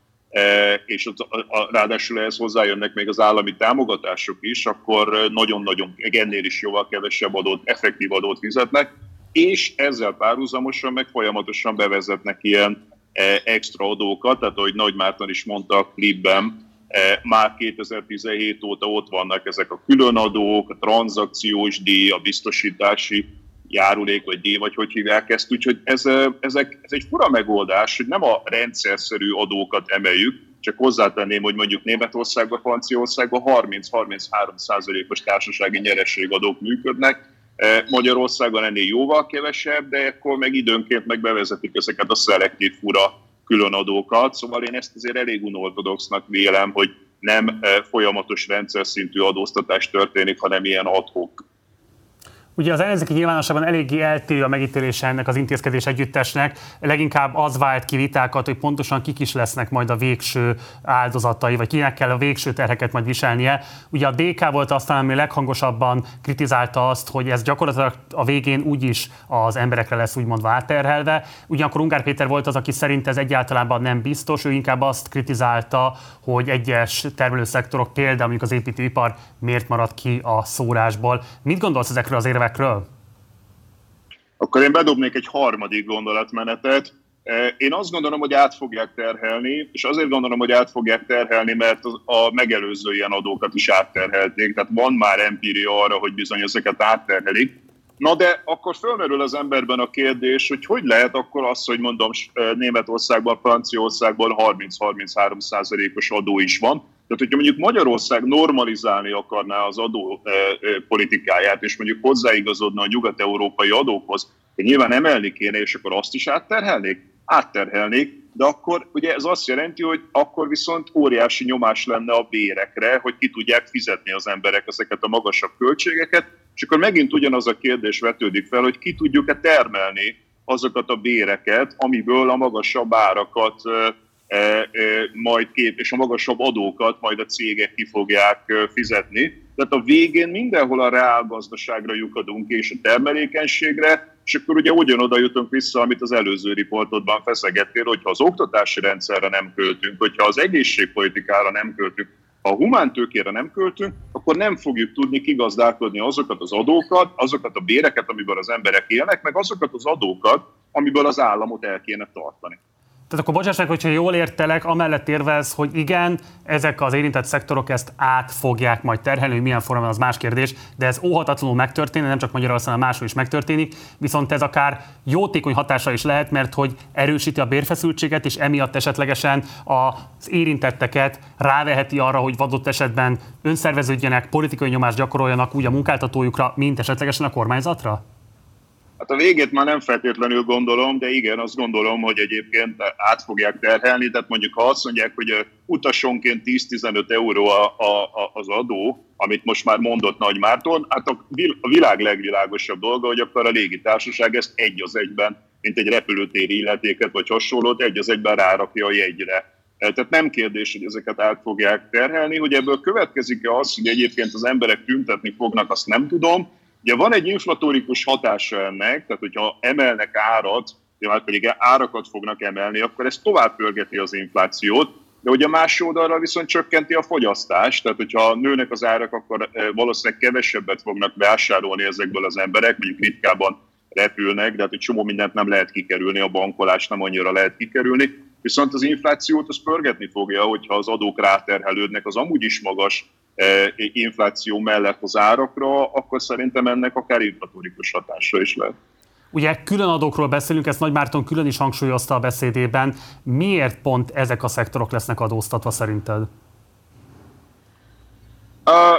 és a, a, ráadásul ehhez hozzájönnek még az állami támogatások is, akkor nagyon-nagyon ennél is jóval kevesebb adót, effektív adót fizetnek és ezzel párhuzamosan meg folyamatosan bevezetnek ilyen e, extra adókat, tehát ahogy Nagy Márton is mondta a klipben, e, már 2017 óta ott vannak ezek a különadók, a tranzakciós díj, a biztosítási járulék, vagy díj, vagy hogy hívják ezt. Úgyhogy ez, ezek, ez egy fura megoldás, hogy nem a rendszerszerű adókat emeljük, csak hozzátenném, hogy mondjuk Németországban, Franciaországban 30-33 százalékos társasági nyerességadók működnek, Magyarországon ennél jóval kevesebb, de akkor meg időnként meg bevezetik ezeket a szelektív fura különadókat, szóval én ezt azért elég unortodoxnak vélem, hogy nem folyamatos rendszer szintű adóztatás történik, hanem ilyen adhok Ugye az ellenzéki nyilvánosságban eléggé eltérő a megítélése ennek az intézkedés együttesnek. Leginkább az vált ki vitákat, hogy pontosan kik is lesznek majd a végső áldozatai, vagy kinek kell a végső terheket majd viselnie. Ugye a DK volt aztán, ami leghangosabban kritizálta azt, hogy ez gyakorlatilag a végén úgyis az emberekre lesz úgymond válterhelve. Ugyanakkor Ungár Péter volt az, aki szerint ez egyáltalán nem biztos, ő inkább azt kritizálta, hogy egyes termelőszektorok, például mondjuk az építőipar miért marad ki a szórásból. Mit gondolsz ezekről az érvekről? Évekről? Akkor én bedobnék egy harmadik gondolatmenetet. E, én azt gondolom, hogy át fogják terhelni, és azért gondolom, hogy át fogják terhelni, mert a megelőző ilyen adókat is átterhelték. Tehát van már empíria arra, hogy bizony ezeket átterhelik. Na de akkor fölmerül az emberben a kérdés, hogy hogy lehet akkor az, hogy mondom Németországban, Franciaországban 30-33 százalékos adó is van, tehát, hogyha mondjuk Magyarország normalizálni akarná az adó e, e, politikáját, és mondjuk hozzáigazodna a nyugat-európai adókhoz, nyilván emelni kéne, és akkor azt is átterhelnék? Átterhelnék, de akkor ugye ez azt jelenti, hogy akkor viszont óriási nyomás lenne a bérekre, hogy ki tudják fizetni az emberek ezeket a magasabb költségeket, és akkor megint ugyanaz a kérdés vetődik fel, hogy ki tudjuk-e termelni azokat a béreket, amiből a magasabb árakat majd kép, és a magasabb adókat majd a cégek ki fogják fizetni. Tehát a végén mindenhol a reálgazdaságra lyukadunk és a termelékenységre, és akkor ugye ugyanoda jutunk vissza, amit az előző riportodban feszegettél, hogyha az oktatási rendszerre nem költünk, hogyha az egészségpolitikára nem költünk, ha a humántőkére nem költünk, akkor nem fogjuk tudni kigazdálkodni azokat az adókat, azokat a béreket, amiből az emberek élnek, meg azokat az adókat, amiből az államot el kéne tartani. Tehát akkor bocsáss meg, hogyha jól értelek, amellett érvelsz, hogy igen, ezek az érintett szektorok ezt át fogják majd terhelni, hogy milyen formában az más kérdés, de ez óhatatlanul megtörténik, nem csak Magyarországon, máshol is megtörténik, viszont ez akár jótékony hatása is lehet, mert hogy erősíti a bérfeszültséget, és emiatt esetlegesen az érintetteket ráveheti arra, hogy vadott esetben önszerveződjenek, politikai nyomást gyakoroljanak úgy a munkáltatójukra, mint esetlegesen a kormányzatra? Hát a végét már nem feltétlenül gondolom, de igen, azt gondolom, hogy egyébként át fogják terhelni, tehát mondjuk ha azt mondják, hogy utasonként 10-15 euró a, a, az adó, amit most már mondott Nagy Márton, hát a világ legvilágosabb dolga, hogy akkor a légitársaság ezt egy az egyben, mint egy repülőtéri illetéket vagy hasonlót, egy az egyben rárakja a jegyre. Tehát nem kérdés, hogy ezeket át fogják terhelni, hogy ebből következik-e az, hogy egyébként az emberek tüntetni fognak, azt nem tudom, Ugye van egy inflatórikus hatása ennek, tehát hogyha emelnek árat, már pedig árakat fognak emelni, akkor ez tovább pörgeti az inflációt, de ugye más oldalra viszont csökkenti a fogyasztást, tehát hogyha nőnek az árak, akkor valószínűleg kevesebbet fognak vásárolni ezekből az emberek, mondjuk ritkábban repülnek, de hát egy csomó mindent nem lehet kikerülni, a bankolás nem annyira lehet kikerülni. Viszont az inflációt az pörgetni fogja, hogyha az adók ráterhelődnek az amúgy is magas eh, infláció mellett az árakra, akkor szerintem ennek akár inflatórikus hatása is lehet. Ugye külön adókról beszélünk, ezt Nagy Márton külön is hangsúlyozta a beszédében. Miért pont ezek a szektorok lesznek adóztatva szerinted?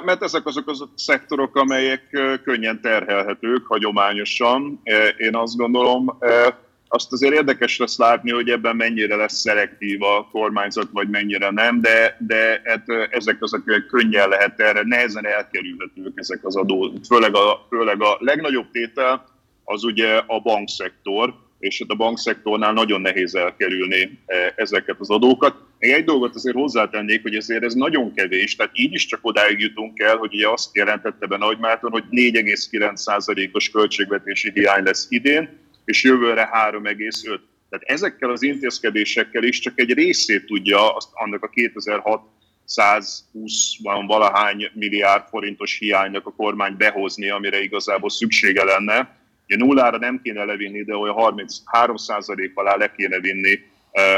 Mert ezek azok az a szektorok, amelyek könnyen terhelhetők hagyományosan. Én azt gondolom, uh, azt azért érdekes lesz látni, hogy ebben mennyire lesz szelektív a kormányzat, vagy mennyire nem, de, de hát ezek azok könnyen lehet erre, nehezen elkerülhetők ezek az adó. Főleg a, főleg a legnagyobb tétel az ugye a bankszektor, és hát a bankszektornál nagyon nehéz elkerülni ezeket az adókat. Még egy dolgot azért hozzátennék, hogy ezért ez nagyon kevés, tehát így is csak odáig jutunk el, hogy ugye azt jelentette be Nagy hogy 4,9%-os költségvetési hiány lesz idén, és jövőre 3,5. Tehát ezekkel az intézkedésekkel is csak egy részét tudja azt, annak a 2006 120 valahány milliárd forintos hiánynak a kormány behozni, amire igazából szüksége lenne. Ugye nullára nem kéne levinni, de olyan 33 alá le kéne vinni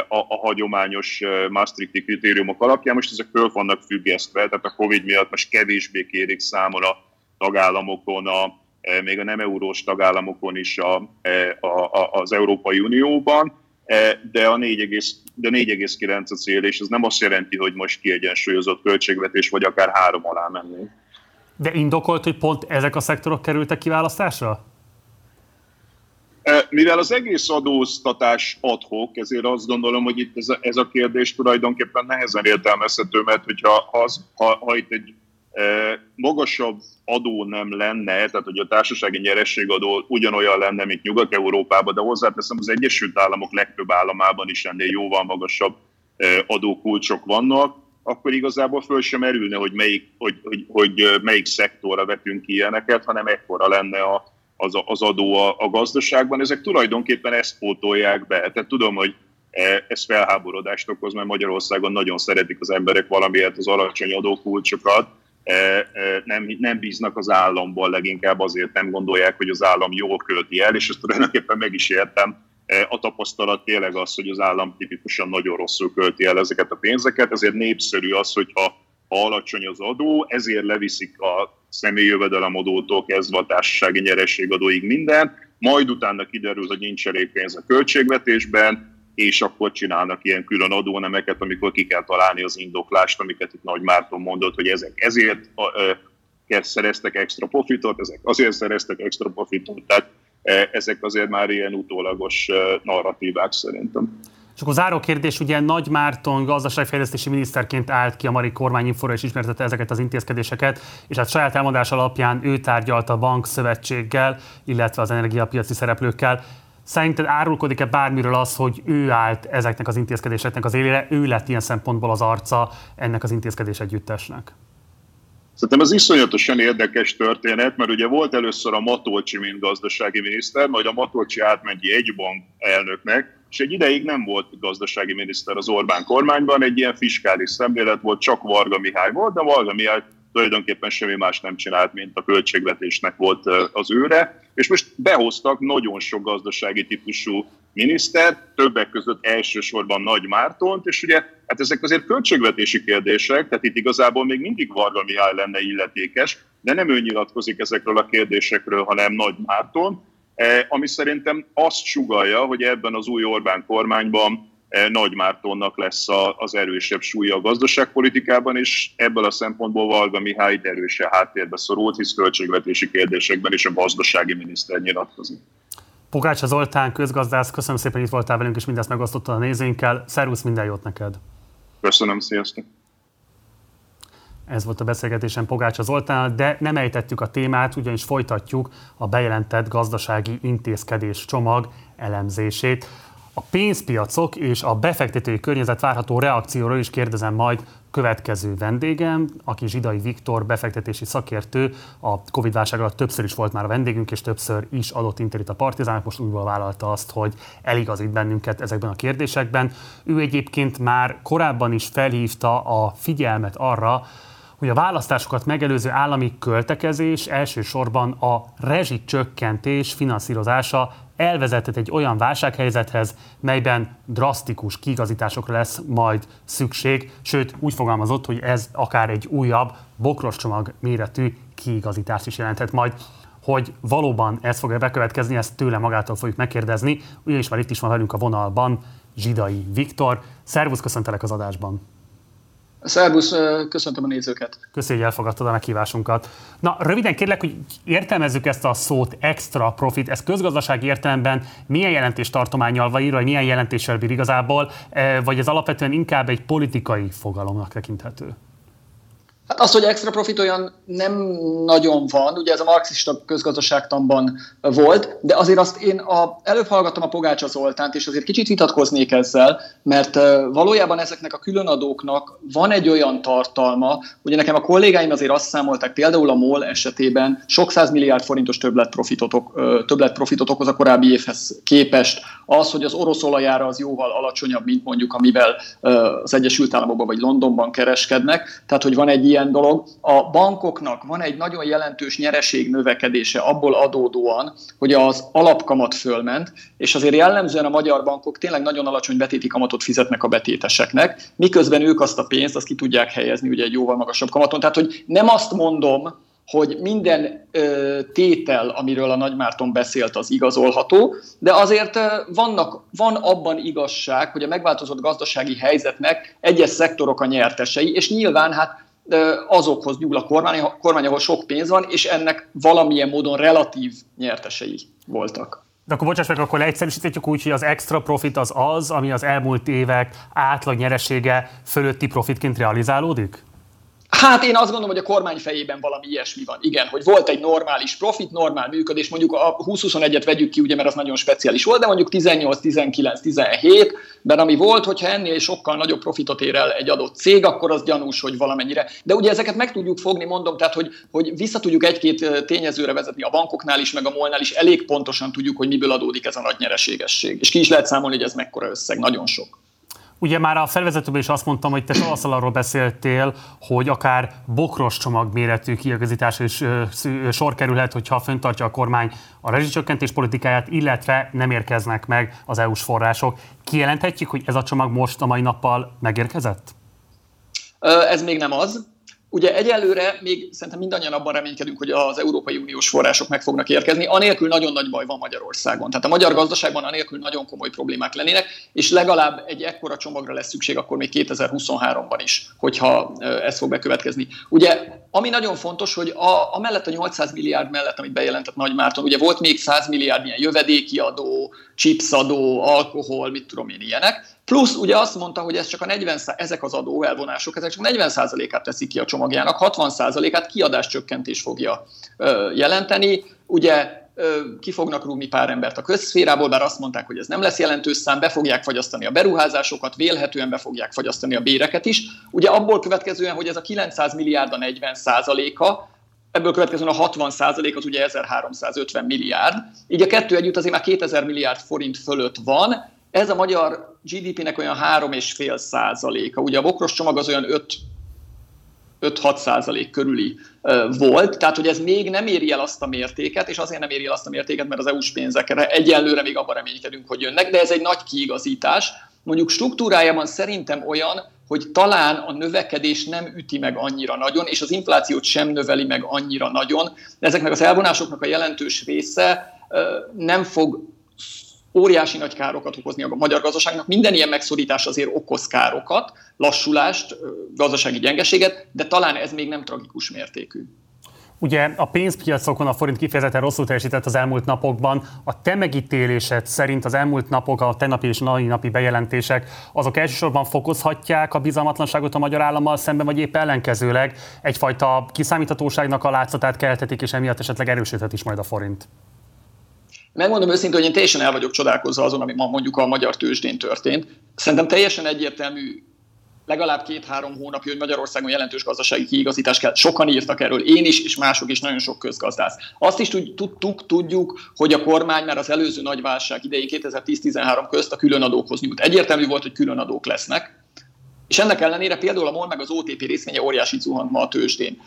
a, a hagyományos Maastrichti kritériumok alapján. Most ezek föl vannak függesztve, tehát a Covid miatt most kevésbé kérik számon a tagállamokon a, még a nem eurós tagállamokon is a, eh, a, a, az Európai Unióban, eh, de a 4,9 a cél, és ez nem azt jelenti, hogy most kiegyensúlyozott költségvetés, vagy akár három alá menni. De indokolt, hogy pont ezek a szektorok kerültek kiválasztásra? Mivel az egész adóztatás adhok, ezért azt gondolom, hogy itt ez a, ez a kérdés tulajdonképpen nehezen értelmezhető, mert hogyha ha, ha, ha itt egy magasabb adó nem lenne, tehát hogy a társasági nyerességadó ugyanolyan lenne, mint Nyugat-Európában, de hozzáteszem, az Egyesült Államok legtöbb államában is ennél jóval magasabb adókulcsok vannak, akkor igazából föl sem erülne, hogy melyik, hogy, hogy, hogy melyik szektorra vetünk ilyeneket, hanem ekkora lenne a, az, az adó a, a gazdaságban. Ezek tulajdonképpen ezt pótolják be. Tehát tudom, hogy ez felháborodást okoz, mert Magyarországon nagyon szeretik az emberek valamiért az alacsony adókulcsokat, nem, nem bíznak az államból, leginkább azért nem gondolják, hogy az állam jól költi el, és ezt tulajdonképpen meg is értem. A tapasztalat tényleg az, hogy az állam tipikusan nagyon rosszul költi el ezeket a pénzeket, ezért népszerű az, hogyha ha alacsony az adó, ezért leviszik a személyi jövedelemadótól kezdve a társasági nyerességadóig minden, majd utána kiderül, hogy nincs elég pénz a költségvetésben, és akkor csinálnak ilyen külön adónemeket, amikor ki kell találni az indoklást, amiket itt Nagy Márton mondott, hogy ezek ezért szereztek extra profitot, ezek azért szereztek extra profitot, tehát ezek azért már ilyen utólagos narratívák szerintem. És akkor záró kérdés, ugye Nagy Márton gazdaságfejlesztési miniszterként állt ki a Mari kormányinfóra és ismertette ezeket az intézkedéseket, és hát saját elmondás alapján ő tárgyalt a bankszövetséggel, illetve az energiapiaci szereplőkkel. Szerinted árulkodik-e bármiről az, hogy ő állt ezeknek az intézkedéseknek az élére, ő lett ilyen szempontból az arca ennek az intézkedés együttesnek? Szerintem ez iszonyatosan érdekes történet, mert ugye volt először a Matolcsi, mint gazdasági miniszter, majd a Matolcsi átment egy bank elnöknek, és egy ideig nem volt gazdasági miniszter az Orbán kormányban, egy ilyen fiskális szemlélet volt, csak Varga Mihály volt, de Varga Mihály tulajdonképpen semmi más nem csinált, mint a költségvetésnek volt az őre, és most behoztak nagyon sok gazdasági típusú miniszter, többek között elsősorban Nagy Mártont, és ugye hát ezek azért költségvetési kérdések, tehát itt igazából még mindig Varga Mihály lenne illetékes, de nem ő nyilatkozik ezekről a kérdésekről, hanem Nagy Márton, ami szerintem azt sugalja, hogy ebben az új Orbán kormányban Eh, Nagy Mártonnak lesz az erősebb súlya a gazdaságpolitikában, és ebből a szempontból Valga Mihály erősen háttérbe szorult, hisz költségvetési kérdésekben is a gazdasági miniszter nyilatkozik. Pogácsa Zoltán, közgazdász, köszönöm szépen, hogy itt voltál velünk, és mindezt megosztottad a nézőinkkel. Szervusz, minden jót neked! Köszönöm, sziasztok! Ez volt a beszélgetésem Pogácsa Zoltán, de nem ejtettük a témát, ugyanis folytatjuk a bejelentett gazdasági intézkedés csomag elemzését. A pénzpiacok és a befektetői környezet várható reakcióról is kérdezem majd következő vendégem, aki Zsidai Viktor, befektetési szakértő. A Covid-válság alatt többször is volt már a vendégünk, és többször is adott interjút a Partizánnak, most újból vállalta azt, hogy eligazít bennünket ezekben a kérdésekben. Ő egyébként már korábban is felhívta a figyelmet arra, hogy a választásokat megelőző állami költekezés elsősorban a rezsicsökkentés finanszírozása elvezetett egy olyan válsághelyzethez, melyben drasztikus kiigazításokra lesz majd szükség, sőt úgy fogalmazott, hogy ez akár egy újabb bokroscsomag méretű kiigazítást is jelenthet majd. Hogy valóban ez fog bekövetkezni, ezt tőle magától fogjuk megkérdezni. Ugyanis már itt is van velünk a vonalban Zsidai Viktor. Szervusz, köszöntelek az adásban! Szervusz, köszöntöm a nézőket. Köszönjük, hogy elfogadtad a meghívásunkat. Na, röviden kérlek, hogy értelmezzük ezt a szót extra profit. Ez közgazdasági értelemben milyen jelentés tartományjal írva, vagy milyen jelentéssel bír igazából, vagy ez alapvetően inkább egy politikai fogalomnak tekinthető? Hát az, hogy extra profit olyan nem nagyon van, ugye ez a marxista közgazdaságtanban volt, de azért azt én a, előbb hallgattam a Pogácsa Zoltánt, és azért kicsit vitatkoznék ezzel, mert valójában ezeknek a különadóknak van egy olyan tartalma, ugye nekem a kollégáim azért azt számolták, például a MOL esetében sok milliárd forintos többletprofitot, többletprofitot okoz a korábbi évhez képest. Az, hogy az orosz olajára az jóval alacsonyabb, mint mondjuk amivel az Egyesült Államokban vagy Londonban kereskednek, tehát hogy van egy ilyen ilyen dolog. A bankoknak van egy nagyon jelentős nyereség növekedése abból adódóan, hogy az alapkamat fölment, és azért jellemzően a magyar bankok tényleg nagyon alacsony betéti kamatot fizetnek a betéteseknek, miközben ők azt a pénzt azt ki tudják helyezni ugye egy jóval magasabb kamaton. Tehát, hogy nem azt mondom, hogy minden ö, tétel, amiről a Nagymárton beszélt, az igazolható, de azért ö, vannak, van abban igazság, hogy a megváltozott gazdasági helyzetnek egyes szektorok a nyertesei, és nyilván hát azokhoz nyúl a kormány, kormány, ahol sok pénz van, és ennek valamilyen módon relatív nyertesei voltak. De akkor bocsáss meg, akkor leegyszerűsítjük úgy, hogy az extra profit az az, ami az elmúlt évek átlag nyeresége fölötti profitként realizálódik? Hát én azt gondolom, hogy a kormány fejében valami ilyesmi van. Igen, hogy volt egy normális profit, normál működés, mondjuk a 20-21-et vegyük ki, ugye, mert az nagyon speciális volt, de mondjuk 18, 19, 17, ben ami volt, hogyha ennél sokkal nagyobb profitot ér el egy adott cég, akkor az gyanús, hogy valamennyire. De ugye ezeket meg tudjuk fogni, mondom, tehát hogy, hogy vissza tudjuk egy-két tényezőre vezetni a bankoknál is, meg a molnál is, elég pontosan tudjuk, hogy miből adódik ez a nagy nyereségesség. És ki is lehet számolni, hogy ez mekkora összeg, nagyon sok. Ugye már a felvezetőben is azt mondtam, hogy te tavasszal arról beszéltél, hogy akár bokros csomag méretű kiegazításra is sor kerülhet, hogyha föntartja a kormány a rezsicsökkentés politikáját, illetve nem érkeznek meg az EU-s források. Kijelenthetjük, hogy ez a csomag most a mai nappal megérkezett? Ez még nem az. Ugye egyelőre még szerintem mindannyian abban reménykedünk, hogy az Európai Uniós források meg fognak érkezni, anélkül nagyon nagy baj van Magyarországon. Tehát a magyar gazdaságban anélkül nagyon komoly problémák lennének, és legalább egy ekkora csomagra lesz szükség akkor még 2023-ban is, hogyha ez fog bekövetkezni. Ugye, ami nagyon fontos, hogy a, a mellett a 800 milliárd mellett, amit bejelentett Nagy Márton, ugye volt még 100 milliárd ilyen jövedéki adó, chipsadó, alkohol, mit tudom én ilyenek, Plusz ugye azt mondta, hogy ez csak a 40, ezek az adó elvonások, ezek csak 40%-át teszik ki a csomagjának, 60%-át kiadáscsökkentés fogja jelenteni. Ugye ki fognak rúgni pár embert a közszférából, bár azt mondták, hogy ez nem lesz jelentős szám, be fogják fagyasztani a beruházásokat, vélhetően be fogják fagyasztani a béreket is. Ugye abból következően, hogy ez a 900 milliárd a 40 százaléka, ebből következően a 60 százalék az ugye 1350 milliárd, így a kettő együtt azért már 2000 milliárd forint fölött van, ez a magyar GDP-nek olyan 3,5 százaléka. Ugye a bokros csomag az olyan 5 5-6 százalék körüli volt, tehát hogy ez még nem éri el azt a mértéket, és azért nem éri el azt a mértéket, mert az EU-s pénzekre egyelőre még abban reménykedünk, hogy jönnek, de ez egy nagy kiigazítás. Mondjuk struktúrájában szerintem olyan, hogy talán a növekedés nem üti meg annyira nagyon, és az inflációt sem növeli meg annyira nagyon. Ezeknek az elvonásoknak a jelentős része nem fog óriási nagy károkat okozni a magyar gazdaságnak. Minden ilyen megszorítás azért okoz károkat, lassulást, gazdasági gyengeséget, de talán ez még nem tragikus mértékű. Ugye a pénzpiacokon a forint kifejezetten rosszul teljesített az elmúlt napokban. A te megítélésed szerint az elmúlt napok, a tenapi és mai napi bejelentések, azok elsősorban fokozhatják a bizalmatlanságot a magyar állammal szemben, vagy épp ellenkezőleg egyfajta kiszámíthatóságnak a látszatát kelthetik, és emiatt esetleg erősödhet is majd a forint? Megmondom őszintén, hogy én teljesen el vagyok csodálkozva azon, ami ma mondjuk a magyar tőzsdén történt. Szerintem teljesen egyértelmű legalább két-három hónapja, hogy Magyarországon jelentős gazdasági kiigazítás kell. Sokan írtak erről, én is, és mások is, nagyon sok közgazdász. Azt is tudtuk, tudjuk, hogy a kormány már az előző nagy válság idején 2010-13 közt a különadókhoz nyújt. Egyértelmű volt, hogy különadók lesznek. És ennek ellenére például a MOL meg az OTP részvénye óriási zuhant ma a tőzsdén.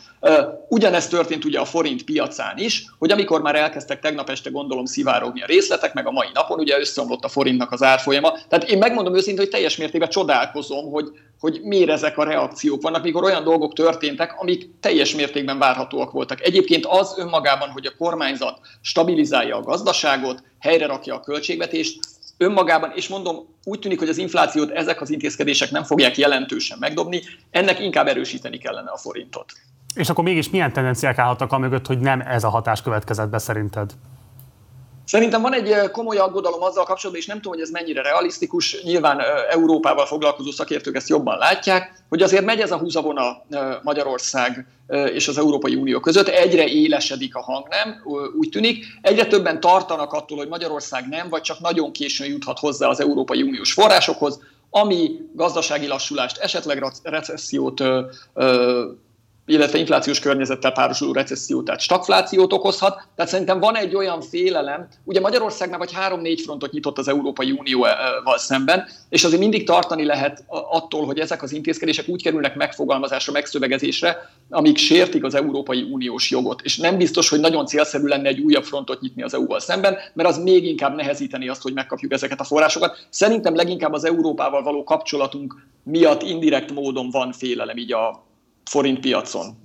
Ugyanezt történt ugye a forint piacán is, hogy amikor már elkezdtek tegnap este gondolom szivárogni a részletek, meg a mai napon ugye összeomlott a forintnak az árfolyama. Tehát én megmondom őszintén, hogy teljes mértékben csodálkozom, hogy, hogy miért ezek a reakciók vannak, mikor olyan dolgok történtek, amik teljes mértékben várhatóak voltak. Egyébként az önmagában, hogy a kormányzat stabilizálja a gazdaságot, helyre rakja a költségvetést, önmagában, és mondom, úgy tűnik, hogy az inflációt ezek az intézkedések nem fogják jelentősen megdobni, ennek inkább erősíteni kellene a forintot. És akkor mégis milyen tendenciák állhatnak a mögött, hogy nem ez a hatás következett be szerinted? Szerintem van egy komoly aggodalom azzal kapcsolatban, és nem tudom, hogy ez mennyire realisztikus, nyilván Európával foglalkozó szakértők ezt jobban látják, hogy azért megy ez a húzavona Magyarország és az Európai Unió között, egyre élesedik a hang, nem? Úgy tűnik. Egyre többen tartanak attól, hogy Magyarország nem, vagy csak nagyon későn juthat hozzá az Európai Uniós forrásokhoz, ami gazdasági lassulást, esetleg recessziót illetve inflációs környezettel párosuló recesszió, tehát stagflációt okozhat. Tehát szerintem van egy olyan félelem, ugye Magyarország már vagy három-négy frontot nyitott az Európai Unióval szemben, és azért mindig tartani lehet attól, hogy ezek az intézkedések úgy kerülnek megfogalmazásra, megszövegezésre, amik sértik az Európai Uniós jogot. És nem biztos, hogy nagyon célszerű lenne egy újabb frontot nyitni az EU-val szemben, mert az még inkább nehezíteni azt, hogy megkapjuk ezeket a forrásokat. Szerintem leginkább az Európával való kapcsolatunk miatt indirekt módon van félelem így a forintpiacon.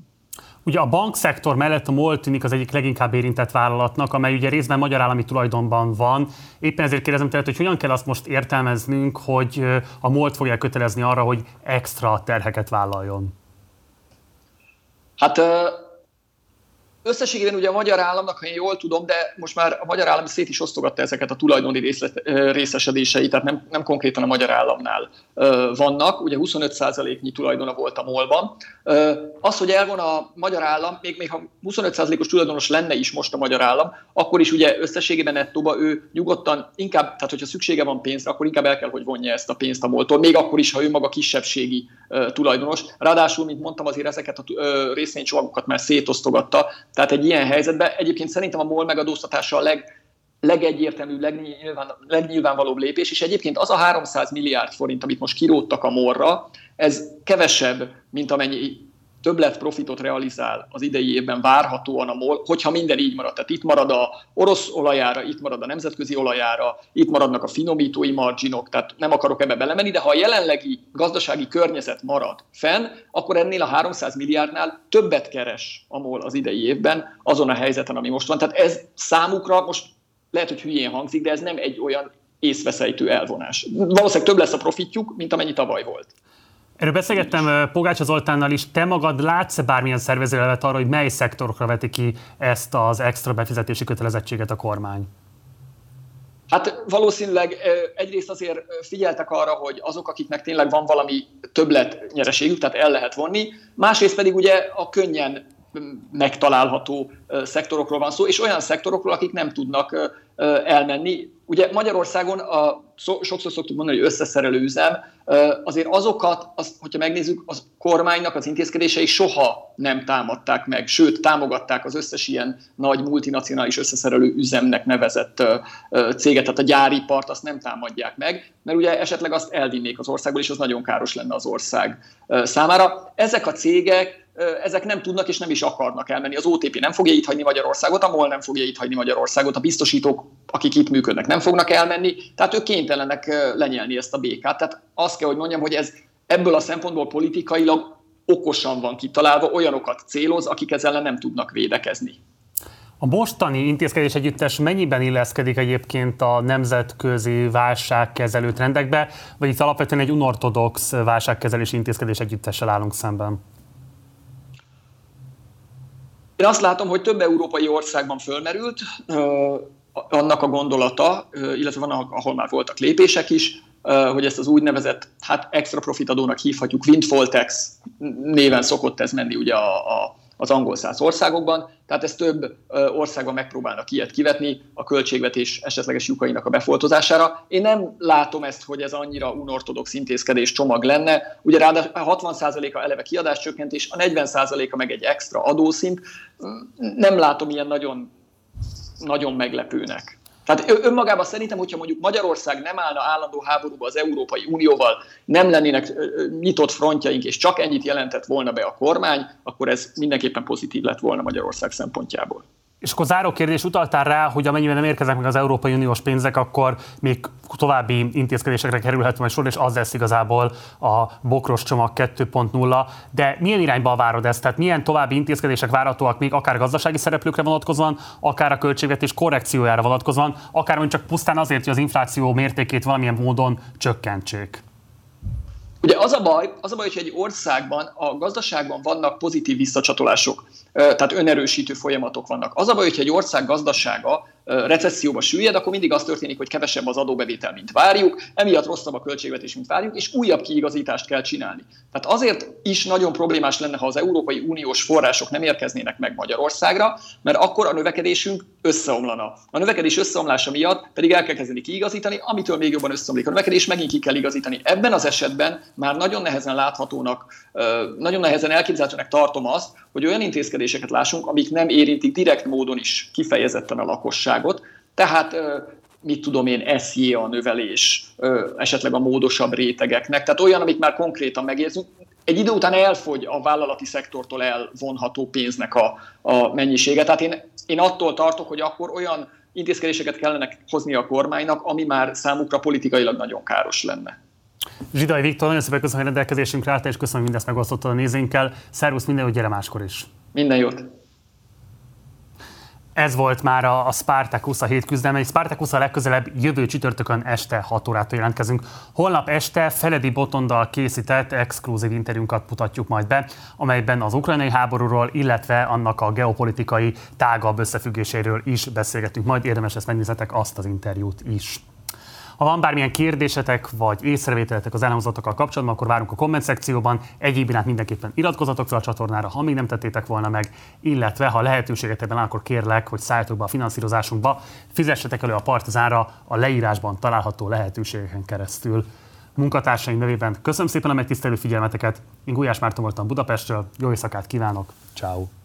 Ugye a bankszektor mellett a MOL tűnik az egyik leginkább érintett vállalatnak, amely ugye részben magyar állami tulajdonban van. Éppen ezért kérdezem tehát, hogy hogyan kell azt most értelmeznünk, hogy a MOL-t fogja kötelezni arra, hogy extra terheket vállaljon? Hát Összességében ugye a magyar államnak, ha én jól tudom, de most már a magyar állam szét is osztogatta ezeket a tulajdoni részlet, részesedéseit, tehát nem, nem konkrétan a magyar államnál vannak. Ugye 25%-nyi tulajdona volt a MOL-ban. Az, hogy elvon a magyar állam, még, még ha 25%-os tulajdonos lenne is most a magyar állam, akkor is ugye összességében nettóba ő nyugodtan inkább, tehát hogyha szüksége van pénzre, akkor inkább el kell, hogy vonja ezt a pénzt a MOL-tól, még akkor is, ha ő maga kisebbségi tulajdonos. Ráadásul, mint mondtam, azért ezeket a részvénycsomagokat már szétosztogatta, tehát egy ilyen helyzetben egyébként szerintem a MOL megadóztatása a leg, legegyértelműbb, legnyilván, legnyilvánvalóbb lépés, és egyébként az a 300 milliárd forint, amit most kiróttak a morra, ez kevesebb, mint amennyi többlet profitot realizál az idei évben várhatóan a MOL, hogyha minden így marad. Tehát itt marad a orosz olajára, itt marad a nemzetközi olajára, itt maradnak a finomítói marginok, tehát nem akarok ebbe belemenni, de ha a jelenlegi gazdasági környezet marad fenn, akkor ennél a 300 milliárdnál többet keres a MOL az idei évben azon a helyzeten, ami most van. Tehát ez számukra most lehet, hogy hülyén hangzik, de ez nem egy olyan észveszejtő elvonás. Valószínűleg több lesz a profitjuk, mint amennyi tavaly volt. Erről beszélgettem Pogács Zoltánnal is. Te magad látsz-e bármilyen szervezőlevet arra, hogy mely szektorokra veti ki ezt az extra befizetési kötelezettséget a kormány? Hát valószínűleg egyrészt azért figyeltek arra, hogy azok, akiknek tényleg van valami többlet nyereségük, tehát el lehet vonni, másrészt pedig ugye a könnyen megtalálható szektorokról van szó, és olyan szektorokról, akik nem tudnak elmenni. Ugye Magyarországon a, sokszor szoktuk mondani, hogy összeszerelő üzem, azért azokat, az, hogyha megnézzük, az kormánynak az intézkedései soha nem támadták meg, sőt támogatták az összes ilyen nagy multinacionális összeszerelő üzemnek nevezett céget, tehát a gyáripart azt nem támadják meg, mert ugye esetleg azt elvinnék az országból, és az nagyon káros lenne az ország számára. Ezek a cégek ezek nem tudnak és nem is akarnak elmenni. Az OTP nem fogja itt hagyni Magyarországot, a MOL nem fogja itt hagyni Magyarországot, a biztosítók, akik itt működnek, nem fognak elmenni, tehát ők kénytelenek lenyelni ezt a békát. Tehát azt kell, hogy mondjam, hogy ez ebből a szempontból politikailag okosan van kitalálva, olyanokat céloz, akik ezzel nem tudnak védekezni. A mostani intézkedés együttes mennyiben illeszkedik egyébként a nemzetközi válságkezelő trendekbe, vagy itt alapvetően egy unortodox válságkezelési intézkedés együttessel állunk szemben? Én azt látom, hogy több európai országban fölmerült annak a gondolata, illetve van, ahol már voltak lépések is, hogy ezt az úgynevezett, hát extra profit adónak hívhatjuk, windfall tax néven szokott ez menni ugye a, a, az angol száz országokban, tehát ezt több országban megpróbálnak ilyet kivetni a költségvetés esetleges lyukainak a befoltozására. Én nem látom ezt, hogy ez annyira unortodox intézkedés csomag lenne. Ugye ráadásul a 60%-a eleve kiadáscsökkentés, a 40%-a meg egy extra adószint. Nem látom ilyen nagyon, nagyon meglepőnek. Tehát önmagában szerintem, hogyha mondjuk Magyarország nem állna állandó háborúba az Európai Unióval, nem lennének nyitott frontjaink, és csak ennyit jelentett volna be a kormány, akkor ez mindenképpen pozitív lett volna Magyarország szempontjából. És akkor záró kérdés, utaltál rá, hogy amennyiben nem érkeznek meg az Európai Uniós pénzek, akkor még további intézkedésekre kerülhet majd sor, és az lesz igazából a bokros csomag 2.0. De milyen irányba várod ezt? Tehát milyen további intézkedések várhatóak még akár gazdasági szereplőkre vonatkozóan, akár a költségvetés korrekciójára vonatkozóan, akár mondjuk csak pusztán azért, hogy az infláció mértékét valamilyen módon csökkentsék? Ugye az a baj, az a baj, hogy egy országban a gazdaságban vannak pozitív visszacsatolások, tehát önerősítő folyamatok vannak. Az a baj, hogy egy ország gazdasága recesszióba süllyed, akkor mindig az történik, hogy kevesebb az adóbevétel, mint várjuk, emiatt rosszabb a költségvetés, mint várjuk, és újabb kiigazítást kell csinálni. Tehát azért is nagyon problémás lenne, ha az Európai Uniós források nem érkeznének meg Magyarországra, mert akkor a növekedésünk összeomlana. A növekedés összeomlása miatt pedig el kell kezdeni kiigazítani, amitől még jobban összeomlik a növekedés, megint ki kell igazítani. Ebben az esetben már nagyon nehezen láthatónak, nagyon nehezen elképzelhetőnek tartom azt, hogy olyan intézkedéseket lássunk, amik nem érintik direkt módon is kifejezetten a lakosságot. Tehát mit tudom én, SZJ a növelés, esetleg a módosabb rétegeknek. Tehát olyan, amik már konkrétan megérzünk. Egy idő után elfogy a vállalati szektortól elvonható pénznek a, a mennyisége. Tehát én, én attól tartok, hogy akkor olyan intézkedéseket kellene hozni a kormánynak, ami már számukra politikailag nagyon káros lenne. Zsidai Viktor, nagyon szépen köszönöm, hogy rendelkezésünkre álltál, és köszönöm, hogy mindezt megosztottad a nézőinkkel. Szervusz, minden jót, gyere máskor is. Minden jót. Ez volt már a, a Spartacus, a hét küzdelme. Spartacus a legközelebb jövő csütörtökön este 6 órától jelentkezünk. Holnap este Feledi Botondal készített exkluzív interjúnkat mutatjuk majd be, amelyben az ukrajnai háborúról, illetve annak a geopolitikai tágabb összefüggéséről is beszélgetünk. Majd érdemes ezt megnézetek azt az interjút is. Ha van bármilyen kérdésetek vagy észrevételetek az elhangzatokkal kapcsolatban, akkor várunk a komment szekcióban. Egyéb iránt mindenképpen iratkozatok fel a csatornára, ha még nem tettétek volna meg, illetve ha lehetőséget ebben akkor kérlek, hogy szálljatok be a finanszírozásunkba, fizessetek elő a Partizánra a leírásban található lehetőségeken keresztül. Munkatársaim nevében köszönöm szépen a megtisztelő figyelmeteket. Én Gulyás Márton voltam Budapestről, jó éjszakát kívánok, ciao.